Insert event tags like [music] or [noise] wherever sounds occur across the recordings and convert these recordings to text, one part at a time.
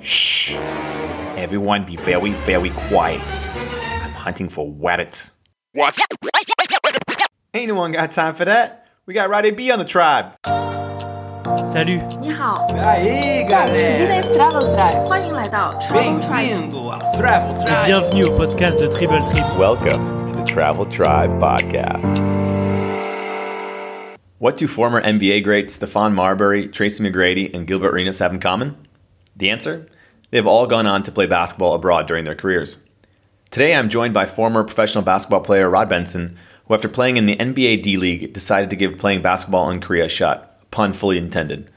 Shh. Everyone be very, very quiet. I'm hunting for rabbits. What? Ain't no one got time for that. We got Roddy B on the tribe. Salut. 你好， Aí, galera! Vida Travel Tribe. 欢迎来到 Travel Tribe。 Bem-vindo ao Travel Tribe! Bienvenue au podcast de Tribble Trip. Welcome to the Travel Tribe Podcast. What do former NBA greats Stephon Marbury, Tracy McGrady, and Gilbert Arenas have in common? The answer? They have all gone on to play basketball abroad during their careers. Today I'm joined by former professional basketball player Rod Benson, who after playing in the NBA D League decided to give playing basketball in Korea a shot, pun fully intended.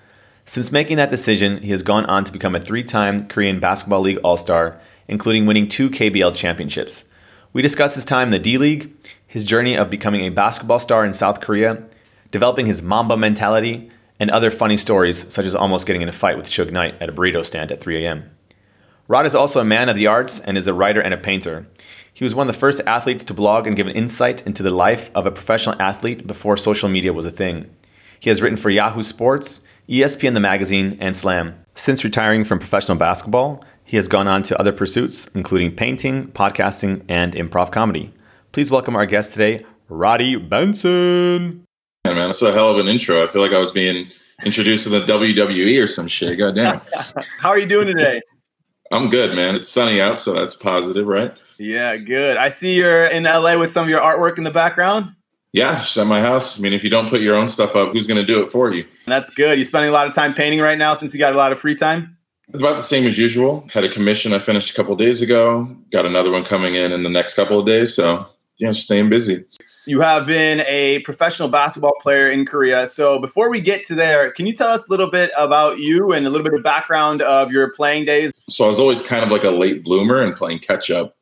Since making that decision, he has gone on to become a three time Korean Basketball League All Star, including winning two KBL championships. We discuss his time in the D League, his journey of becoming a basketball star in South Korea, developing his Mamba mentality, and other funny stories, such as almost getting in a fight with Suge Knight at a burrito stand at 3 a.m. Rod is also a man of the arts and is a writer and a painter. He was one of the first athletes to blog and give an insight into the life of a professional athlete before social media was a thing. He has written for Yahoo Sports, ESPN the magazine, and Slam. Since retiring from professional basketball, he has gone on to other pursuits, including painting, podcasting, and improv comedy. Please welcome our guest today, Roddy Benson. Yeah, man, that's a hell of an intro. I feel like I was being introduced to the WWE or some shit. Goddamn. [laughs] How are you doing today? I'm good, man. It's sunny out, so that's positive, right? Yeah, good. I see you're in LA with some of your artwork in the background. Yeah, at my house. I mean, if you don't put your own stuff up, who's going to do it for you? That's good. You spending a lot of time painting right now since you got a lot of free time? About the same as usual. Had a commission I finished a couple days ago. Got another one coming in in the next couple of days. So, yeah, staying busy. You have been a professional basketball player in Korea. So before we get to there, can you tell us a little bit about you and a little bit of background of your playing days? So I was always kind of like a late bloomer and playing catch up.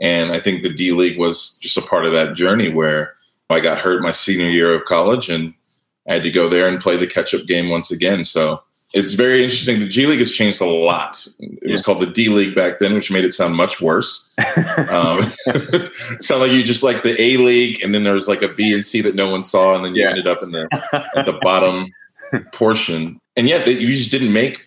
And I think the D League was just a part of that journey where I got hurt my senior year of college and I had to go there and play the catch up game once again. So it's very interesting. The G League has changed a lot. It was called the D League back then, which made it sound much worse. [laughs] um, [laughs] sound like you just like the A League, and then there was like a B and C that no one saw, and then you Yeah. ended up in the [laughs] at the bottom portion. And yet, you just didn't make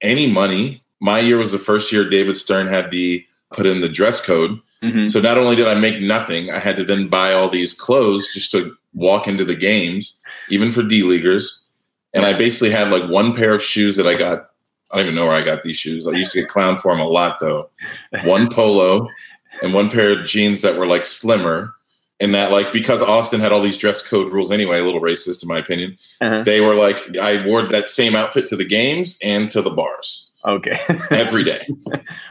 any money. My year was the first year David Stern had the put in the dress code. Mhm. So not only did I make nothing, I had to then buy all these clothes just to walk into the games, even for D leaguers. And I basically had like one pair of shoes that I got. I don't even know where I got these shoes. I used to get clown for them a lot though. One polo and one pair of jeans that were like slimmer. And that like because Austin had all these dress code rules anyway, a little racist in my opinion. Uh-huh. They were like I wore that same outfit to the games and to the bars Okay. [laughs] every day.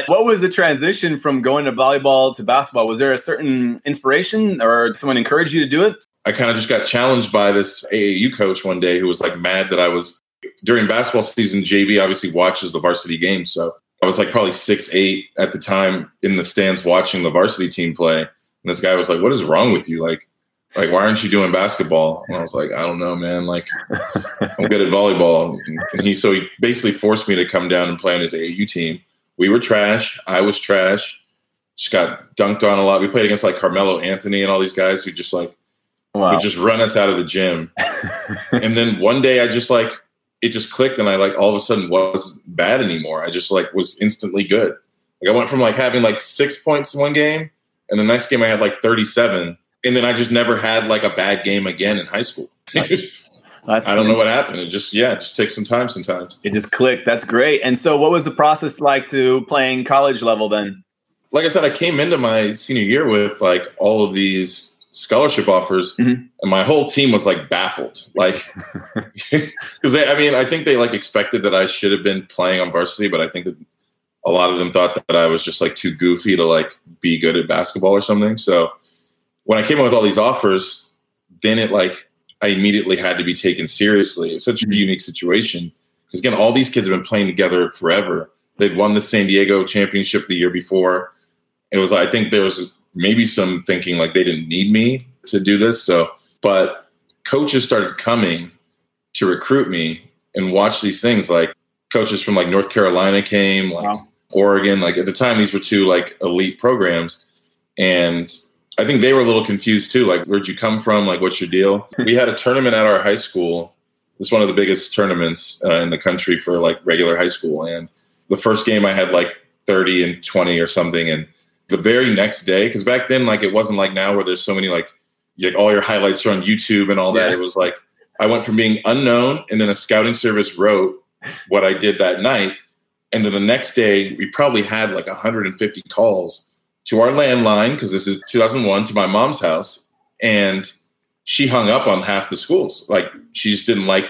what was the transition from going to volleyball to basketball? Was there a certain inspiration or someone encouraged you to do it? I kind of just got challenged by this AAU coach one day who was like mad that I was during basketball season. JV obviously watches the varsity games, so I was like probably six eight at the time in the stands watching the varsity team play. And this guy was like, "What is wrong with you? Like, like why aren't you doing basketball?" And I was like, "I don't know, man. Like, I'm good at volleyball." And he so he basically forced me to come down and play on his AAU team. We were trash. I was trash. Just got dunked on a lot. We played against like Carmelo Anthony and all these guys who just like Wow. would just run us out of the gym. [laughs] and then one day I just like it just clicked and I like all of a sudden wasn't bad anymore. I just like was instantly good. Like I went from like having like six points in one game and the next game I had like 37. And then I just never had like a bad game again in high school. [laughs] That's I don't know what happened. It just yeah, it just takes some time sometimes. It just clicked. That's great. And so, what was the process like to playing college level then? Like I said, I came into my senior year with like all of these scholarship offers, Mhm. and my whole team was like baffled. Like, [laughs] because I mean, I think they like expected that I should have been playing on varsity, but I think that a lot of them thought that I was just like too goofy to like be good at basketball or something. So when I came in with all these offers, then it like I immediately had to be taken seriously. It's such a unique situation because again, all these kids have been playing together forever. They'd won the San Diego championship the year before. It was I think there was maybe some thinking like they didn't need me to do this. So, but coaches started coming to recruit me and watch these things. Like coaches from like North Carolina came, like Wow. Oregon. Like at the time, these were two like elite programs, and I think they were a little confused too. Like, where'd you come from? Like, what's your deal? [laughs] we had a tournament at our high school. It's one of the biggest tournaments uh, in the country for like regular high school, and the first game I had like 30 and 20 or something. And the very next day, because back then, like it wasn't like now where there's so many like, you, all your highlights are on YouTube and all that. Yeah. It was like I went from being unknown, and then a scouting service wrote what I did that night. And then the next day, we probably had like 150 calls to our landline because this is 2001 to my mom's house. And she hung up on half the schools. Like she just didn't like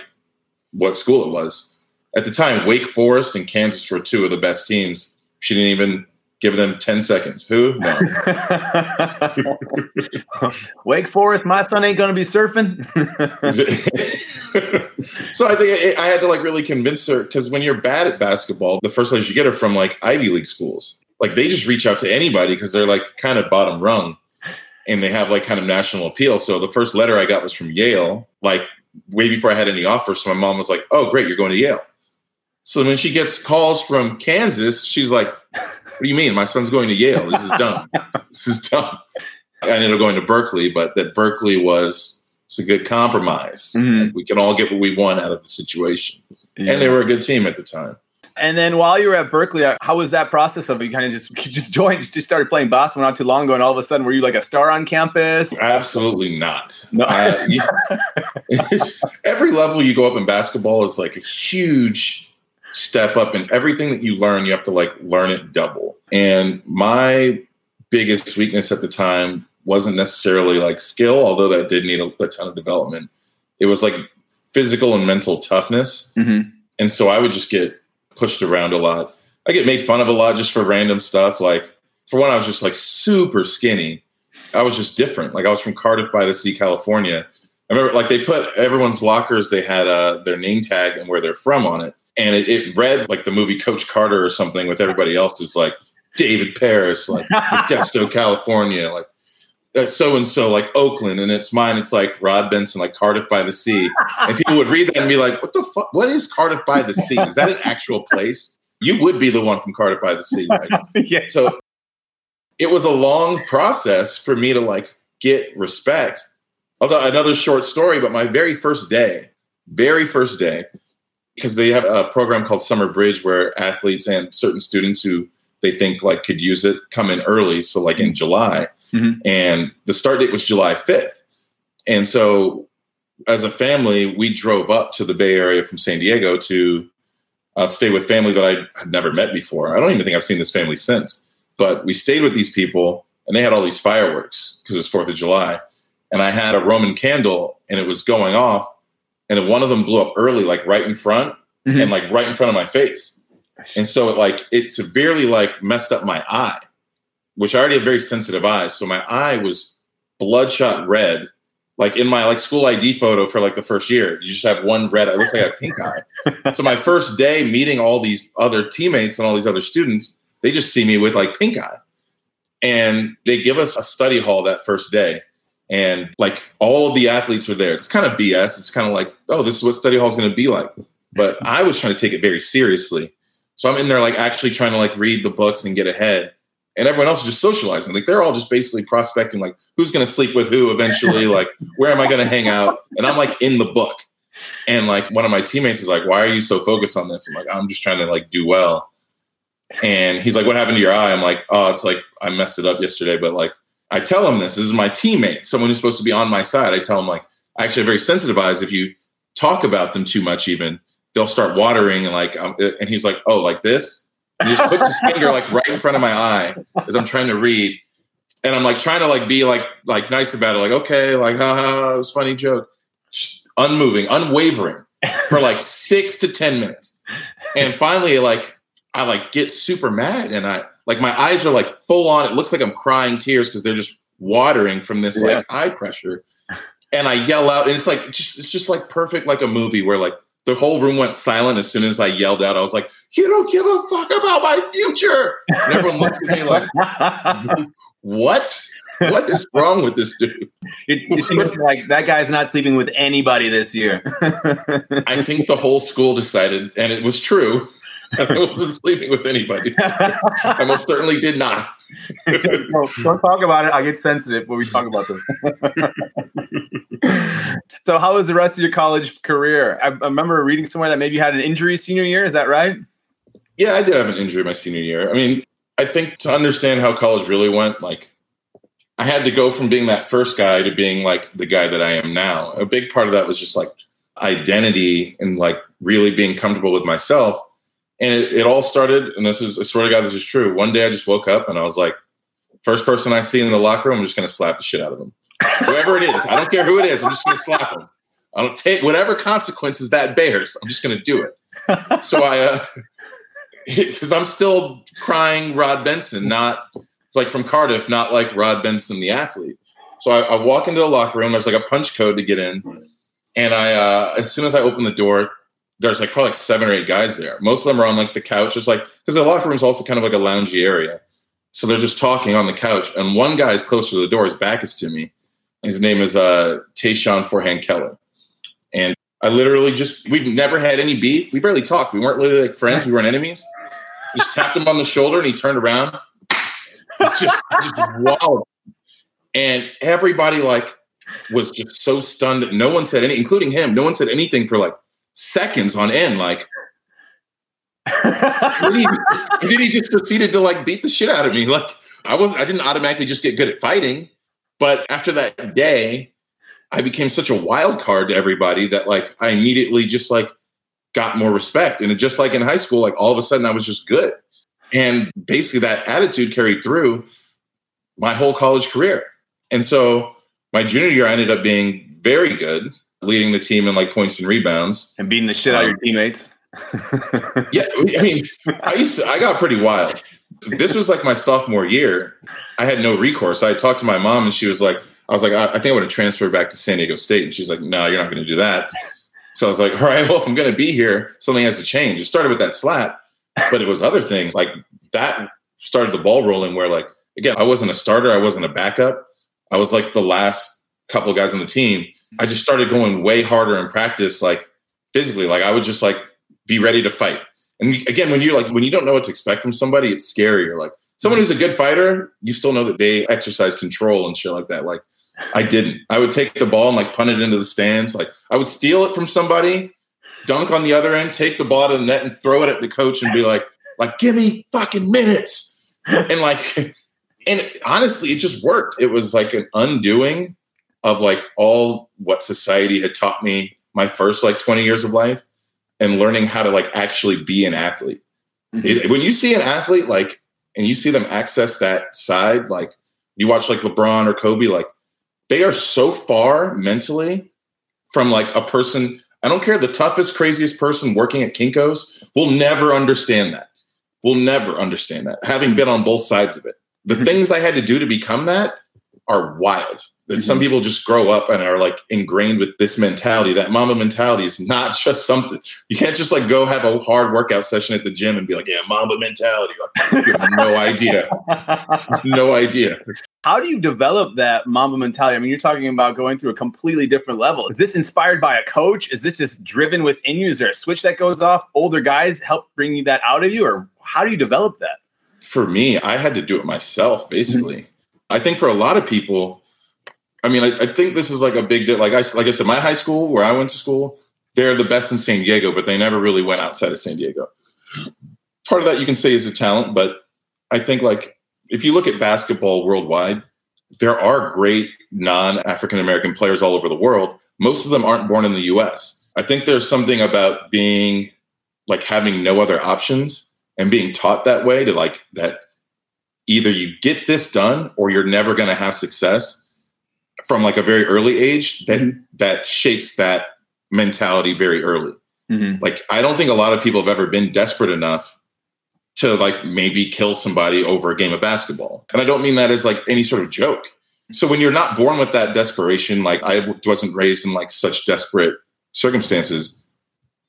what school it was. At the time, Wake Forest and Kansas were two of the best teams. She didn't even give them 10 seconds. Who? No. [laughs] Wake Forest, my son ain't gonna be surfing. [laughs] so I think I, I had to like really convince her because when you're bad at basketball, the first letters you get are from like Ivy League schools. Like they just reach out to anybody because they're like kind of bottom rung and they have like kind of national appeal. So the first letter I got was from Yale, like way before I had any offers. So my mom was like, "Oh, great, you're going to Yale." So when she gets calls from Kansas, she's like, "What do you mean? My son's going to Yale? This is dumb. [laughs] this is dumb." I ended up going to Berkeley, but that Berkeley was it's a good compromise. Mhm. Like, we can all get what we want out of the situation, and they were a good team at the time. And then while you were at Berkeley, uh, how was that process of it? You kind of just [laughs] just joined, just started playing basketball not too long ago, and all of a sudden, were you like a star on campus? Absolutely not. No. Uh, you- [laughs] every level you go up in basketball is like a huge step up, and everything that you learn, you have to like learn it double. And my biggest weakness at the time wasn't necessarily like skill, although that did need a, a ton of development. It was like physical and mental toughness. Mm-hmm. And so I would just get pushed around a lot. I get made fun of a lot just for random stuff. Like, for one, I was just like super skinny. I was just different. Like, I was from Cardiff by the Sea, California. I remember, like, they put everyone's lockers, they had uh, their name tag and where they're from on it. And it, it read like the movie Coach Carter or something with everybody else is like David Paris, like [laughs] Modesto, California, like that's so and so, like Oakland. And it's mine, it's like Rod Benson, like Cardiff by the Sea and people would read that and be like, "What the fuck? What is Cardiff by the Sea? Is that an actual place? You would be the one from Cardiff by the Sea." Right? [laughs] yeah. So it was a long process for me to like get respect. Although another short story, but my very first day, very first day, because they have a program called Summer Bridge where athletes and certain students who they think like could use it come in early. So like in July, Mhm. and the start date was July fifth, and so as a family, we drove up to the Bay Area from San Diego to uh, stay with family that I had never met before. I don't even think I've seen this family since. But we stayed with these people, and they had all these fireworks because it was Fourth of July. And I had a Roman candle, and it was going off, and one of them blew up early, like right in front, Mhm. and like right in front of my face. And so it like it severely like messed up my eye, which I already have very sensitive eyes. So my eye was bloodshot red like in my like school ID photo for like the first year, you just have one red. It looks like I a pink eye. [laughs] So my first day meeting all these other teammates and all these other students, they just see me with like pink eye, and they give us a study hall that first day, and like all of the athletes were there. It's kind of BS. It's kind of like, oh, this is what study hall is going to be like. But [laughs] I was trying to take it very seriously, so I'm in there like actually trying to like read the books and get ahead. And everyone else is just socializing. Like they're all just basically prospecting, like who's going to sleep with who eventually, [laughs] like where am I going to hang out? And I'm like in the book. And like one of my teammates is like, "Why are you so focused on this?" I'm like, "I'm just trying to like do well." And he's like, "What happened to your eye?" I'm like, "Oh, it's like I messed it up yesterday." But like, I tell him this. This is my teammate, someone who's supposed to be on my side. I tell him like, I actually have very sensitive eyes. If you talk about them too much, even they'll start watering and like, um, and he's like, "Oh, like this." And he just puts his finger like right in front of my eye as I'm trying to read, and I'm like trying to like be like like nice about it, like okay, like haha, it was funny joke, unmoving, unwavering for like six to ten minutes, and finally like I like get super mad, and I like my eyes are like full on. It looks like I'm crying tears because they're just watering from this like eye pressure, and I yell out, and it's like just it's just like perfect like a movie where like the whole room went silent as soon as I yelled out. I was like, "You don't give a fuck about my future," and everyone looks at me like, "What? What is wrong with this dude?" think it's like that guy's not sleeping with anybody this year. [laughs] I think the whole school decided, and it was true. [laughs] I wasn't sleeping with anybody. I most certainly did not. [laughs] no, don't talk about it. I get sensitive when we talk about this. [laughs] so, how was the rest of your college career? I, I remember reading somewhere that maybe you had an injury senior year. Is that right? Yeah, I did have an injury my senior year. I mean, I think to understand how college really went, like I had to go from being that first guy to being like the guy that I am now. A big part of that was just like identity and like really being comfortable with myself. And it, it all started, and this is, I swear to God, this is true. One day I just woke up and I was like, first person I see in the locker room, I'm just going to slap the shit out of him. Whoever it is, I don't care who it is, I'm just going to slap him. I don't take whatever consequences that bears. I'm just going to do it. So I, uh, [laughs] because I'm still crying Rod Benson, not like from Cardiff, not like Rod Benson the athlete. So I, I, walk into the locker room. There's like a punch code to get in, and I uh, as soon as I open the door, there's like probably like seven or eight guys there. Most of them are on like the couch. It's like because the locker room is also kind of like a loungy area, so they're just talking on the couch. And one guy is closer to the door. His back is to me. His name is uh, Tayshawn Forehand Keller, and I literally just we've never had any beef. We barely talked. We weren't really like friends. We weren't enemies. Just tapped him on the shoulder, and he turned around just, just wow. And everybody like was just so stunned that no one said any, including him. No one said anything for like seconds on end. Like, [laughs] and, he, and then he just proceeded to like beat the shit out of me. Like, I was, I didn't automatically just get good at fighting, but after that day, I became such a wild card to everybody that like I immediately just like got more respect. And just like in high school, like all of a sudden I was just good. And basically, that attitude carried through my whole college career. And so, my junior year, I ended up being very good, leading the team in like points and rebounds and beating the shit out of your um, teammates. [laughs] yeah, I mean, I used to, I got pretty wild. This was like my sophomore year. I had no recourse. I talked to my mom, and she was like, "I was like, I, I think I want to transfer back to San Diego State," and she's like, "No, you're not going to do that." So I was like, "All right, well, if I'm going to be here, something has to change." It started with that slap, but it was other things like that started the ball rolling where like again i wasn't a starter i wasn't a backup i was like the last couple of guys on the team i just started going way harder in practice like physically. Like i would just like be ready to fight. And again when you're like when you don't know what to expect from somebody it's scary. Or like someone who's a good fighter you still know that they exercise control and shit like that. Like i didn't. I would take the ball and like punt it into the stands. Like i would steal it from somebody dunk on the other end, take the ball to the net, and throw it at the coach and be like, like, give me fucking minutes. and like, [laughs] and honestly, it just worked. It was like an undoing of like all what society had taught me my first like 20 years of life and learning how to like actually be an athlete. Mm-hmm. It, when you see an athlete like, and you see them access that side, like you watch like LeBron or Kobe, like they are so far mentally from like a person I don't care. The toughest, craziest person working at Kinko's will never understand that. Will never understand that. Having been on both sides of it, the mm-hmm. things I had to do to become that are wild. That mm-hmm. some people just grow up and are like ingrained with this mentality. That Mamba mentality is not [laughs] just something you can't just like go have a hard workout session at the gym and be like, yeah, Mamba mentality. Like, you have no idea, [laughs] no idea. How do you develop that Mamba mentality? I mean, you're talking about going through a completely different level. Is this inspired by a coach? Is this just driven within you? Is there a switch that goes off? Older guys help bring you that out of you, or how do you develop that? For me, I had to do it myself, basically. Mm-hmm. I think for a lot of people, I mean, I, I think this is like a big deal. Like I, like I said, my high school where I went to school, they're the best in San Diego, but they never really went outside of San Diego. Part of that you can say is a talent, but I think like if you look at basketball worldwide, there are great non African American players all over the world. Most of them aren't born in the US. I think there's something about being like having no other options and being taught that way to like that either you get this done or you're never going to have success from like a very early age that mm-hmm. that shapes that mentality very early. Mm-hmm. Like I don't think a lot of people have ever been desperate enough to like maybe kill somebody over a game of basketball. And I don't mean that as like any sort of joke. So when you're not born with that desperation, like I wasn't raised in like such desperate circumstances,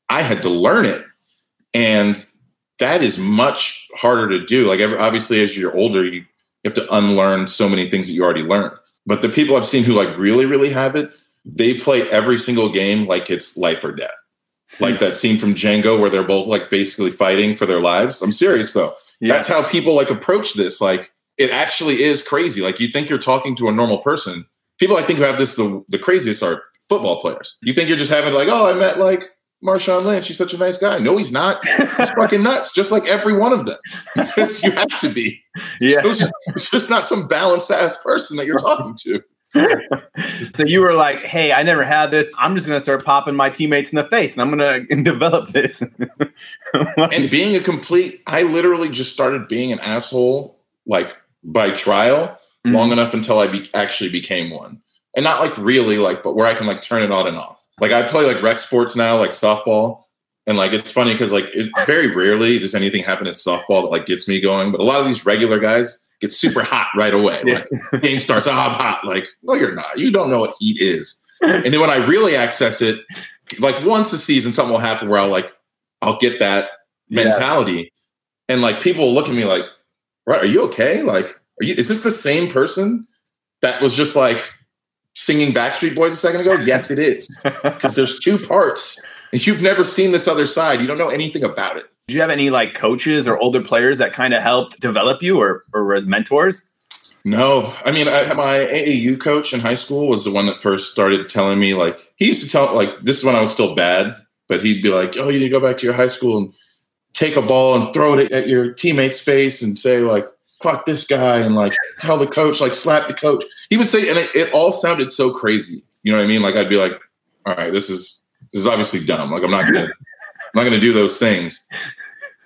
I had to learn it. And that is much harder to do. Like obviously as you're older, you have to unlearn so many things that you already learned. But the people I've seen who like really, really have it, they play every single game like it's life or death. Hmm. like that scene from Django where they're both like basically fighting for their lives. I'm serious though. Yeah. That's how people like approach this. Like it actually is crazy. Like you think you're talking to a normal person. People I think who have this the, the craziest are football players. You think you're just having like, oh, I met like Marshawn Lynch. He's such a nice guy. No, he's not. He's fucking nuts, just like every one of them. [laughs] Because you have to be. Yeah. It's just, it's just not some balanced ass person that you're talking to. [laughs] so you were like, "Hey, I never had this. I'm just gonna start popping my teammates in the face, and I'm gonna [laughs] develop this." and being a complete, I literally just started being an asshole like by trial Mhm. long enough until I be- actually became one, and not like really like, but where I can like turn it on and off. Like I play like rec sports now, like softball, and like it's funny because like it, very rarely does anything happen in softball that like gets me going, but a lot of these regular guys get super hot right away. Yeah. Like game starts, oh, I'm hot. Like, no, you're not. You don't know what heat is. And then when I really access it, like once a season, something will happen where I'll like, I'll get that Yeah. mentality. And like people will look at me like, right, are you okay? Like, are you, is this the same person that was just like singing Backstreet Boys a second ago? Yes, it is. [laughs] Because there's two parts. You've never seen this other side. You don't know anything about it. Did you have any like coaches or older players that kind of helped develop you, or or as mentors? No, I mean, I, my AAU coach in high school was the one that first started telling me, like, he used to tell, like, this is when I was still bad, but he'd be like, oh, you need to go back to your high school and take a ball and throw it at your teammate's face and say, like, fuck this guy and, like, tell the coach, like, slap the coach. He would say, and it, it all sounded so crazy. You know what I mean? Like, I'd be like, all right, this is, this is obviously dumb. Like, I'm not to, I'm not to do those things.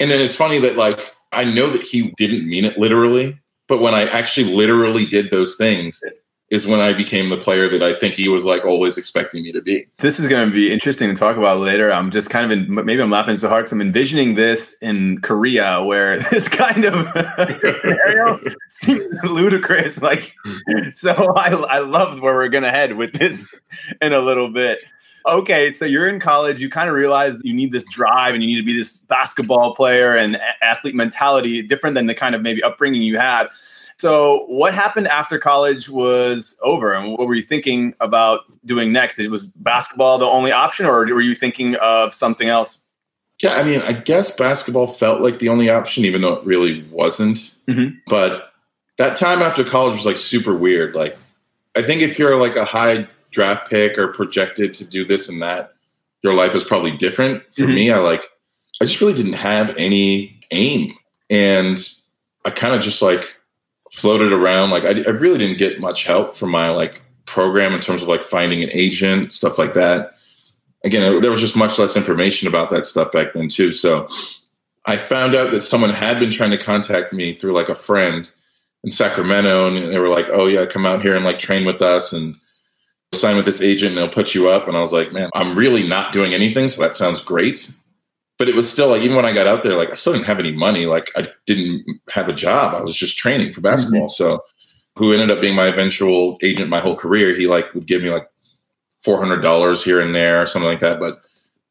And then it's funny that, like, I know that he didn't mean it literally, but when I actually literally did those things is when I became the player that I think he was like always expecting me to be. This is going to be interesting to talk about later. I'm just kind of in, maybe I'm laughing so hard because I'm envisioning this in Korea where [laughs] this kind of scenario [laughs] seems ludicrous. Like, hmm. so I, I love where we're going to head with this in a little bit. Okay, so you're in college. You kind of realize you need this drive and you need to be this basketball player and athlete mentality, different than the kind of maybe upbringing you had. So, what happened after college was over, and what were you thinking about doing next? It was basketball the only option, or were you thinking of something else? Yeah, I mean, I guess basketball felt like the only option, even though it really wasn't. Mhm. But that time after college was like super weird. Like, I think if you're like a high draft pick or projected to do this and that, your life is probably different. For Mhm. me, I like, I just really didn't have any aim. And I kind of just like floated around. Like, I, I really didn't get much help from my like program in terms of like finding an agent, stuff like that again, there was just much less information about that stuff back then too. So I found out that someone had been trying to contact me through like a friend in Sacramento, and they were like, "Oh yeah, come out here and like train with us and sign with this agent, and they'll put you up." And I was like, "Man, I'm really not doing anything, so that sounds great." But it was still like, even when I got out there, like I still didn't have any money. Like I didn't have a job. I was just training for mm-hmm. basketball. So, who ended up being my eventual agent my whole career? He like would give me like four hundred dollars here and there, or something like that. But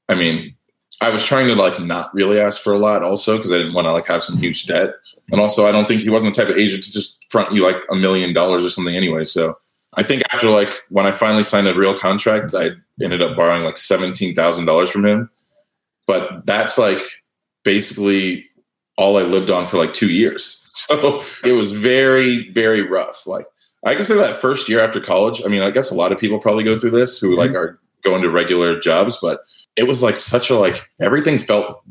I mean, I was trying to like not really ask for a lot, also because I didn't want to like have some huge debt, and also I don't think he wasn't the type of agent to just front you like a million dollars or something anyway. So I think after like when I finally signed a real contract, I ended up borrowing like seventeen thousand dollars from him. But that's like basically all I lived on for like two years. [laughs] So it was very, very rough. Like I can say that first year after college. I mean, I guess a lot of people probably go through this who like mm-hmm. are going to regular jobs, but it was like such a like everything felt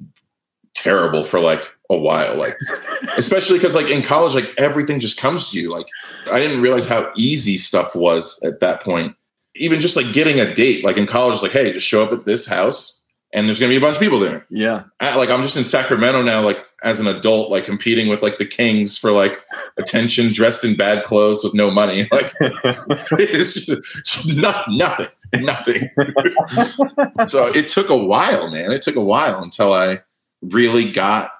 terrible for like a while. Like [laughs] especially because like in college, like everything just comes to you. Like I didn't realize how easy stuff was at that point. Even just like getting a date, like in college, like, hey, just show up at this house and there's gonna be a bunch of people there. Yeah, I, like I'm just in Sacramento now, like as an adult, like competing with like the Kings for like attention, dressed in bad clothes with no money. [laughs] Like it's just not, nothing, nothing. [laughs] so it took a while, man. It took a while until I really got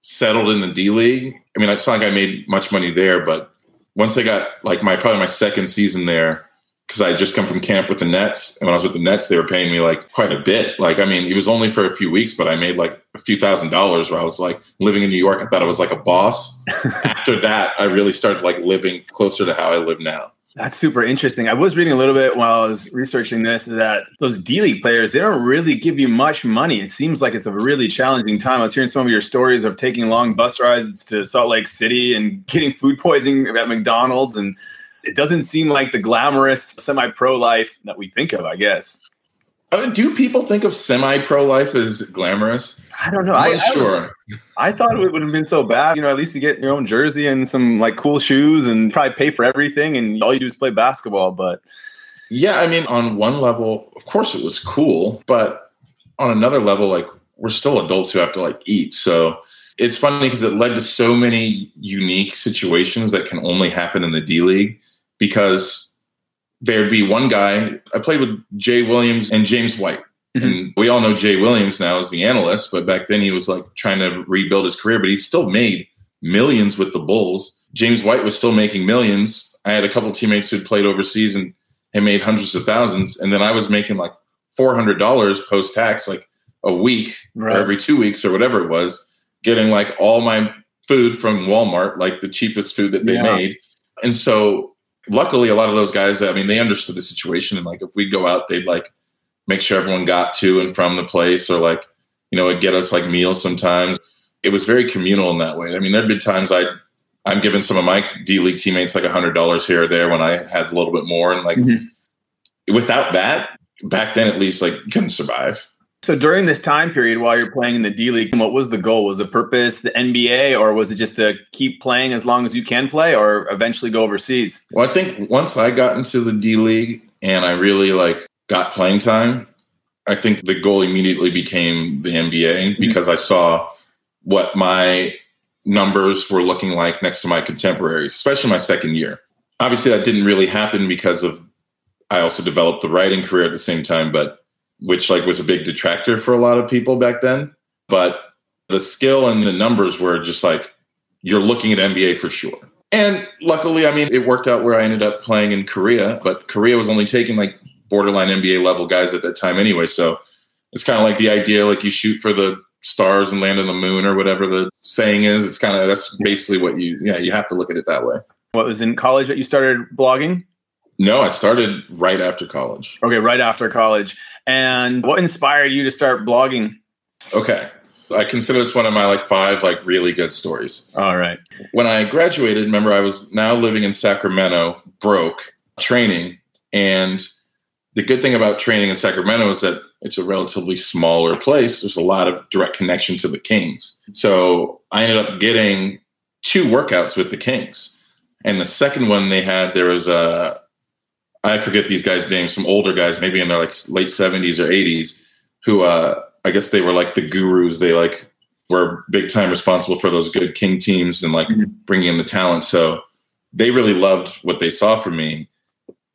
settled in the D League. I mean, it's not like I made much money there, but once I got like my probably my second season there, because I had just come from camp with the Nets, and when I was with the Nets, they were paying me like quite a bit. Like, I mean, it was only for a few weeks, but I made like a few thousand dollars. Where I was like living in New York, I thought I was like a boss. [laughs] After that, I really started like living closer to how I live now. that's super interesting. I was reading a little bit while I was researching this that those D League players they don't really give you much money. It seems like it's a really challenging time. I was hearing some of your stories of taking long bus rides to Salt Lake City and getting food poisoning at McDonald's and it doesn't seem like the glamorous semi-pro life that we think of, I guess. I mean, do people think of semi-pro life as glamorous? I don't know. I'm I, not I, sure. I thought it would have been so bad. You know, at least you get your own jersey and some like cool shoes and probably pay for everything, and all you do is play basketball. But Yeah, I mean, on one level, of course, it was cool, but on another level, like we're still adults who have to like eat. So it's funny because it led to so many unique situations that can only happen in the D League because there'd be one guy. I played with Jay Williams and James White. Mm-hmm. And we all know Jay Williams now as the analyst, but back then he was like trying to rebuild his career, but he'd still made millions with the Bulls. James White was still making millions. I had a couple teammates who'd played overseas and had made hundreds of thousands. And then I was making like $400 post tax, like a week or every two weeks or whatever it was, getting like all my food from Walmart, like the cheapest food that they Yeah. made. And so luckily a lot of those guys, I mean, they understood the situation. And like if we'd go out, they'd like make sure everyone got to and from the place or like, you know, it'd get us like meals sometimes. It was very communal in that way. I mean, there'd been times I I'm giving some of my D League teammates like a hundred dollars here or there when I had a little bit more. And like Mhm. without that, back then at least, like you couldn't survive. So during this time period while you're playing in the D League, what was the goal? Was the purpose the NBA, or was it just to keep playing as long as you can play, or eventually go overseas? Well, I think once I got into the D League and I really like got playing time, I think the goal immediately became the NBA mm-hmm. because I saw what my numbers were looking like next to my contemporaries, especially my second year. Obviously, that didn't really happen because of I also developed the writing career at the same time, but which like was a big detractor for a lot of people back then. But the skill and the numbers were just like you're looking at NBA for sure. And luckily, I mean, it worked out where I ended up playing in Korea, but Korea was only taking like borderline NBA level guys at that time anyway. So it's kind of like the idea like you shoot for the stars and land on the moon or whatever the saying is. It's kind of that's basically what you yeah, you have to look at it that way. What was in college that you started blogging? No, I started right after college. Okay, right after college. And what inspired you to start blogging? Okay. I consider this one of my like five like really good stories. All right. when I graduated, remember I was now living in Sacramento, broke, training. And the good thing about training in Sacramento is that it's a relatively smaller place. There's a lot of direct connection to the Kings. So I ended up getting two workouts with the Kings. And the second one they had, there was a, I forget these guys' names, some older guys, maybe in their like late 70s or 80s, who uh, I guess they were like the gurus. They like were big time responsible for those good king teams and like Mhm. bringing in the talent. So they really loved what they saw from me.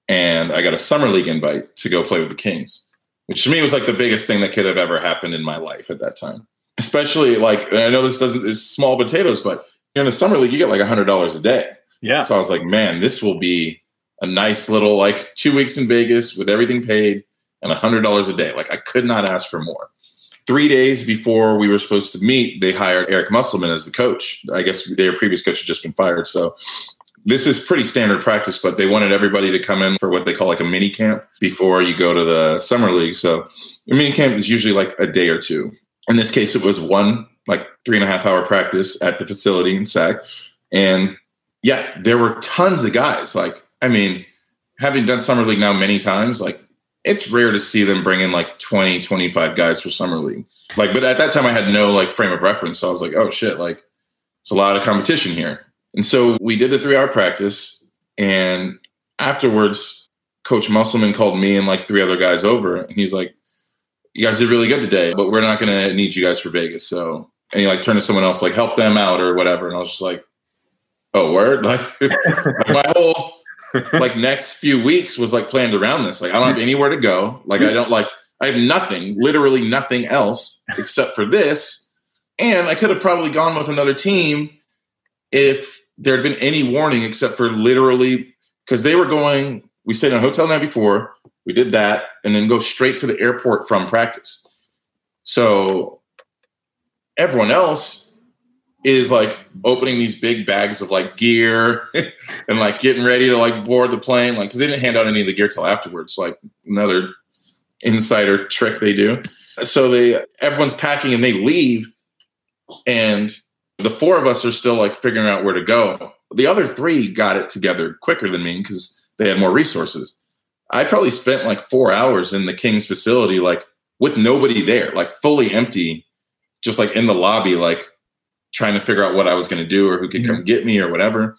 And I got a summer league invite to go play with the Kings, which to me was like the biggest thing that could have ever happened in my life at that time. Especially like, I know this doesn't, is small potatoes, but in the summer league, you get like a hundred dollars a day. Yeah. So I was like, man, this will be a nice little like two weeks in Vegas with everything paid and a hundred dollars a day. Like I could not ask for more. Three days before we were supposed to meet, they hired Eric Musselman as the coach. I guess their previous coach had just been fired. So this is pretty standard practice, but they wanted everybody to come in for what they call like a mini camp before you go to the summer league. So a mini camp is usually like a day or two. In this case, it was one like three and a half hour practice at the facility in SAC. And yeah, there were tons of guys. Like, I mean, having done summer league now many times, like it's rare to see them bring in like 20, 25 guys for summer league. Like, but at that time I had no like frame of reference. So I was like, oh shit, like it's a lot of competition here. And so we did the three hour practice. And afterwards, Coach Musselman called me and like three other guys over. And he's like, you guys did really good today, but we're not going to need you guys for Vegas. So, and he like turned to someone else, like help them out or whatever. And I was just like, oh, word. [laughs] Like [laughs] my whole like next few weeks was like planned around this. Like I don't have anywhere to go. Like I don't like I have nothing, literally nothing else except for this. And I could have probably gone with another team if there had been any warning except for literally because they were going we stayed in a hotel night before, we did that, and then go straight to the airport from practice. So everyone else is like opening these big bags of like gear [laughs] and like getting ready to like board the plane, like because they didn't hand out any of the gear till afterwards. Like another insider trick they do. So they everyone's packing and they leave, and the four of us are still like figuring out where to go. The other three got it together quicker than me because they had more resources. I probably spent like four hours in the Kings facility, like with nobody there, like fully empty, just like in the lobby, like trying to figure out what I was going to do or who could come get me or whatever.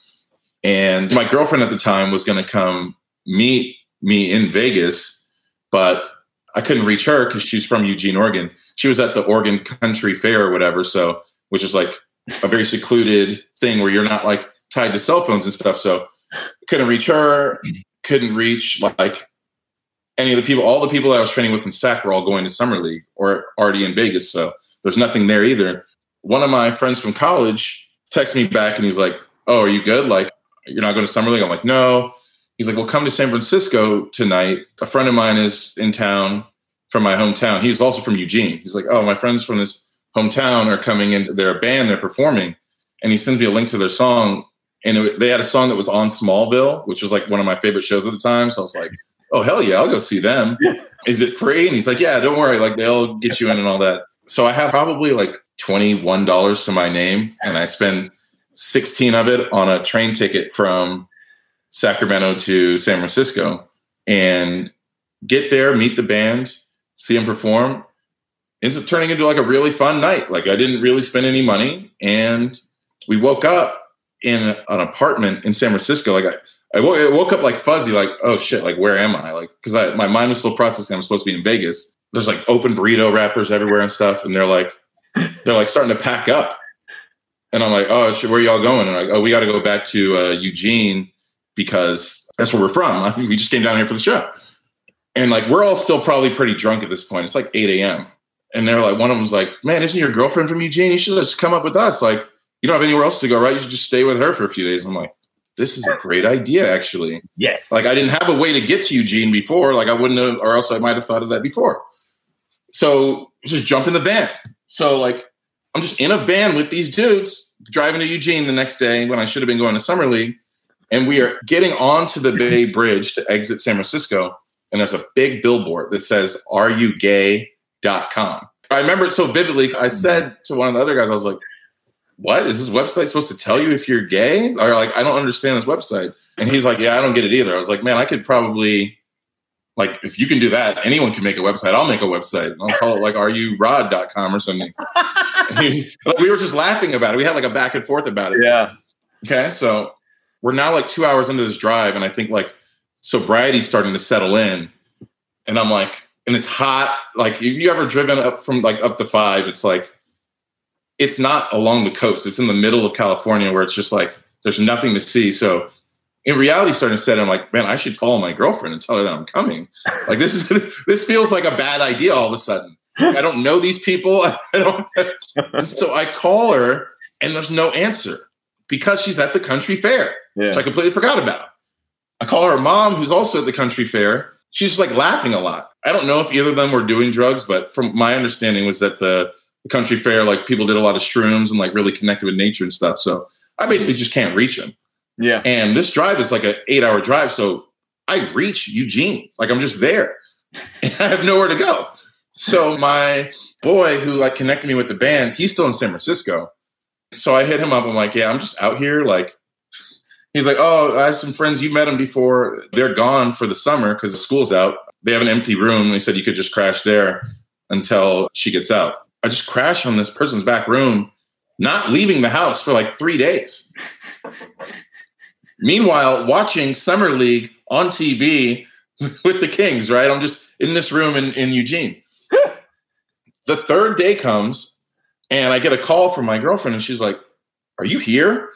And my girlfriend at the time was going to come meet me in Vegas, but I couldn't reach her because she's from Eugene, Oregon. She was at the Oregon Country Fair or whatever, so which is like a very secluded thing where you're not like tied to cell phones and stuff. So couldn't reach her, couldn't reach like any of the people. All the people that I was training with in SAC were all going to summer league or already in Vegas, so there's nothing there either. One of my friends from college texts me back and he's like, "Oh, are you good? Like, you're not going to summer league?" I'm like, "No." He's like, "Well, come to San Francisco tonight. A friend of mine is in town from my hometown. He's also from Eugene. He's like, "Oh, my friends from this hometown are coming in. They're a band. They're performing." And he sends me a link to their song, and it, they had a song that was on Smallville, which was like one of my favorite shows at the time. So I was like, "Oh hell yeah, I'll go see them." Is it free? And he's like, "Yeah, don't worry. Like they'll get you in and all that." So I have probably like twenty one dollars to my name, and I spend sixteen of it on a train ticket from Sacramento to San Francisco, and get there, meet the band, see them perform. Ends up turning into like a really fun night. Like I didn't really spend any money, and we woke up in an apartment in San Francisco. Like I, I woke, woke up like fuzzy, like oh shit, like where am I? Like because my mind was still processing. I'm supposed to be in Vegas. There's like open burrito wrappers everywhere and stuff, and they're like they're like starting to pack up, and I'm like oh shit, where y'all going? And like oh we got to go back to uh, Eugene because that's where we're from. we just came down here for the show, and like we're all still probably pretty drunk at this point. It's like 8 a.m. And they're like, one of them's like, "Man, isn't your girlfriend from Eugene? You should just come up with us. Like, you don't have anywhere else to go, right? You should just stay with her for a few days." I'm like, "This is a great idea, actually." Yes. Like, I didn't have a way to get to Eugene before. Like, I wouldn't have, or else I might have thought of that before. So just jump in the van. So like, I'm just in a van with these dudes driving to Eugene the next day when I should have been going to summer league, and we are getting onto the Bay Bridge to exit San Francisco, and there's a big billboard that says, "Are you gay?" com. I remember it so vividly. I said to one of the other guys, I was like, what is this website supposed to tell you if you're gay? Or like, I don't understand this website. And he's like, yeah, I don't get it either. I was like, man, I could probably, like, if you can do that, anyone can make a website. I'll make a website. I'll call it like areyouRod.com or something. [laughs] We were just laughing about it. We had like a back and forth about it. Yeah. Okay. So we're now like two hours into this drive. And I think like sobriety's starting to settle in. And I'm like, and it's hot. Like, if you ever driven up from like up to five, it's like, it's not along the coast. It's in the middle of California where it's just like there's nothing to see. So in reality, starting to set, I'm like, man, I should call my girlfriend and tell her that I'm coming. Like this is [laughs] this feels like a bad idea all of a sudden. I don't know these people. [laughs] I don't. And so I call her, and there's no answer because she's at the country fair, Yeah. which I completely forgot about. I call her mom, who's also at the country fair. She's just like laughing a lot. I don't know if either of them were doing drugs, but from my understanding was that the, the country fair, like people did a lot of shrooms and like really connected with nature and stuff. So I basically just can't reach them. Yeah. And this drive is like an eight hour drive. So I reach Eugene. Like I'm just there. And [laughs] I have nowhere to go. So my boy who like connected me with the band, he's still in San Francisco. So I hit him up. I'm like, yeah, I'm just out here. Like, he's like, oh, I have some friends. You met them before. They're gone for the summer because the school's out. They have an empty room. They said you could just crash there until she gets out. I just crashed on this person's back room, not leaving the house for like three days. [laughs] Meanwhile, watching Summer League on TV [laughs] with the Kings, right? I'm just in this room in, in Eugene. [laughs] the third day comes, and I get a call from my girlfriend, and she's like, Are you here?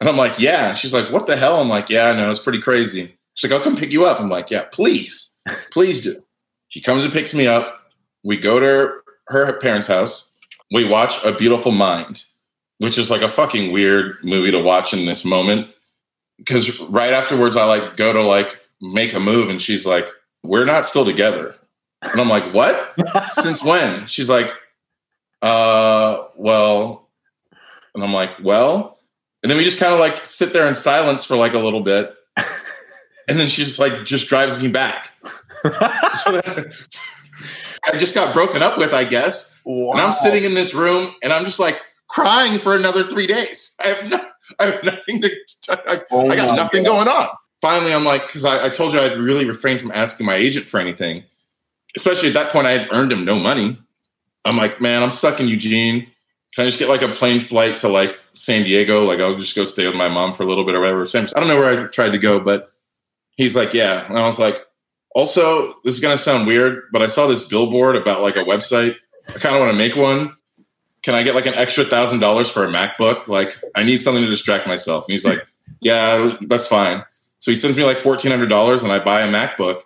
And I'm like, Yeah. She's like, What the hell? I'm like, Yeah, I know. It's pretty crazy. She's like, I'll come pick you up. I'm like, Yeah, please. Please do. She comes and picks me up. We go to her, her parents' house. We watch A Beautiful Mind, which is like a fucking weird movie to watch in this moment. Because right afterwards, I like go to like make a move, and she's like, We're not still together. And I'm like, What? [laughs] Since when? She's like, Uh, well, and I'm like, Well, and then we just kind of like sit there in silence for like a little bit. And then she just like just drives me back. so [laughs] I just got broken up with, I guess. Wow. And I'm sitting in this room and I'm just like crying for another three days. I have no, [laughs] I have nothing to, I, Oh I got nothing God. going on. finally, I'm like, because I, I told you I'd really refrained from asking my agent for anything, especially at that point, I had earned him no money. I'm like, man, I'm stuck in Eugene. Can I just get like a plane flight to like San Diego? Like, I'll just go stay with my mom for a little bit or whatever. I don't know where I tried to go, but he's like, yeah. And I was like, also, this is going to sound weird, but I saw this billboard about like a website. I kind of want to make one. Can I get like an extra thousand dollars for a MacBook? Like, I need something to distract myself. And he's like, yeah, that's fine. So he sends me like fourteen hundred dollars, and I buy a MacBook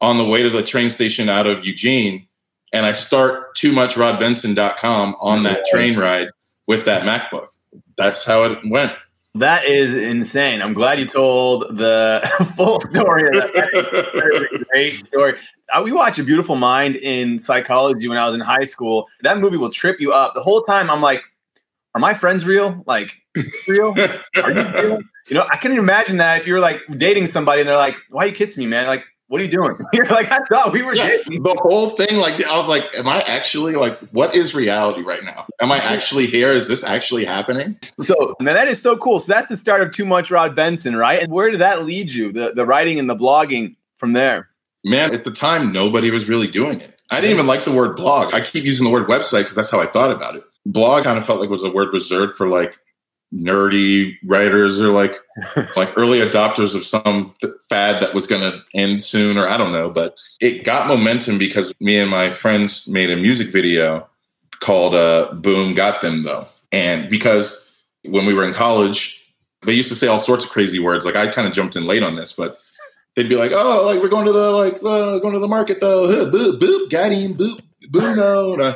on the way to the train station out of Eugene, and I start too much rodbenson.com on that train ride with that MacBook. That's how it went. That is insane. I'm glad you told the [laughs] full story. Of that. great story. We watched A Beautiful Mind in psychology when I was in high school. That movie will trip you up. The whole time I'm like, are my friends real? Like, real? Are you real? [laughs] You know, I can imagine that if you're like dating somebody and they're like, why are you kissing me, man? Like, what are you doing? [laughs] You're like, I thought we were yeah, dating. The whole thing, like, I was like, am I actually like, what is reality right now? Am I [laughs] actually here? Is this actually happening? So, man, that is so cool. So that's the start of Too Much Rod Benson, right? And where did that lead you? The the writing and the blogging from there? Man, at the time, nobody was really doing it. I didn't even like the word blog. I keep using the word website because that's how I thought about it. Blog kind of felt like was a word reserved for like nerdy writers or like [laughs] like early adopters of some th- fad that was going to end soon or I don't know but it got momentum because me and my friends made a music video called uh, Boom Got Them though. And because when we were in college they used to say all sorts of crazy words. Like I kind of jumped in late on this but they'd be like oh like we're going to the like uh, going to the market though. Boop boop got him boop boom [laughs] no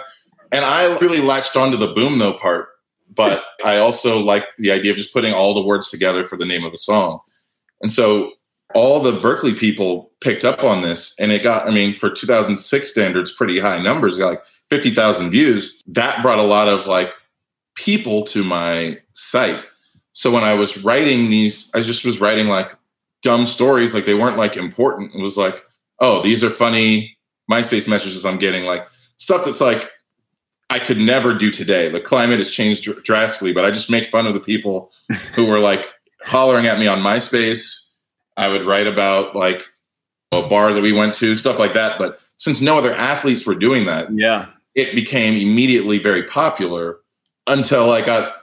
and I really latched onto the boom though part but I also like the idea of just putting all the words together for the name of a song. And so all the Berkeley people picked up on this, and it got, I mean, for 2006 standards, pretty high numbers, got like 50,000 views. That brought a lot of like people to my site. So when I was writing these, I just was writing like dumb stories, like they weren't like important. It was like, oh, these are funny MySpace messages I'm getting, like stuff that's like I could never do today. The climate has changed dr- drastically, but I just make fun of the people who were like [laughs] hollering at me on MySpace. I would write about like a bar that we went to, stuff like that. But since no other athletes were doing that, yeah, it became immediately very popular until I got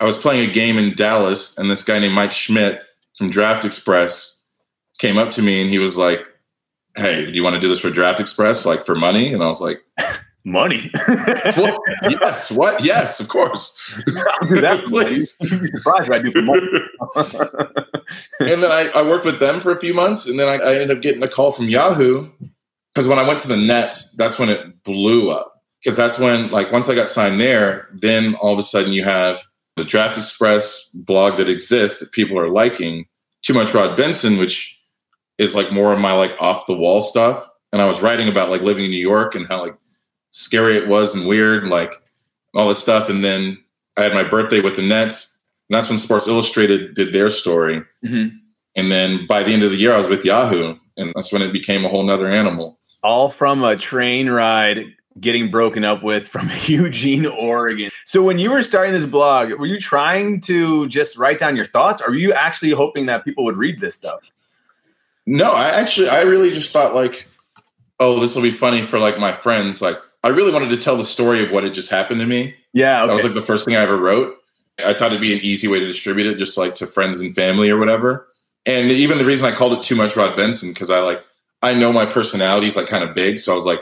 I was playing a game in Dallas and this guy named Mike Schmidt from Draft Express came up to me and he was like, Hey, do you want to do this for Draft Express? Like for money? And I was like, Money. well, yes. What? Yes, of course. That, please. [laughs] You'd be surprised what I do for money. and then I, I, worked with them for a few months, and then I, I ended up getting a call from Yahoo because when I went to the Nets, that's when it blew up. Because that's when, like, once I got signed there, then all of a sudden you have the Draft Express blog that exists that people are liking. Too much Rod Benson, which is like more of my like off the wall stuff. And I was writing about like living in New York and how like scary it was and weird, like all this stuff. And then I had my birthday with the Nets, and that's when Sports Illustrated did their story. Mm-hmm. And then by the end of the year, I was with Yahoo, and that's when it became a whole nother animal. All from a train ride getting broken up with from [laughs] Eugene, Oregon. So when you were starting this blog, were you trying to just write down your thoughts, or were you actually hoping that people would read this stuff? No, I actually, I really just thought like, oh, this will be funny for like my friends. Like, I really wanted to tell the story of what had just happened to me. Yeah, okay. that was like the first thing I ever wrote. I thought it'd be an easy way to distribute it, just like to friends and family or whatever. And even the reason I called it too much Rod Benson because I like I know my personality is like kind of big, so I was like,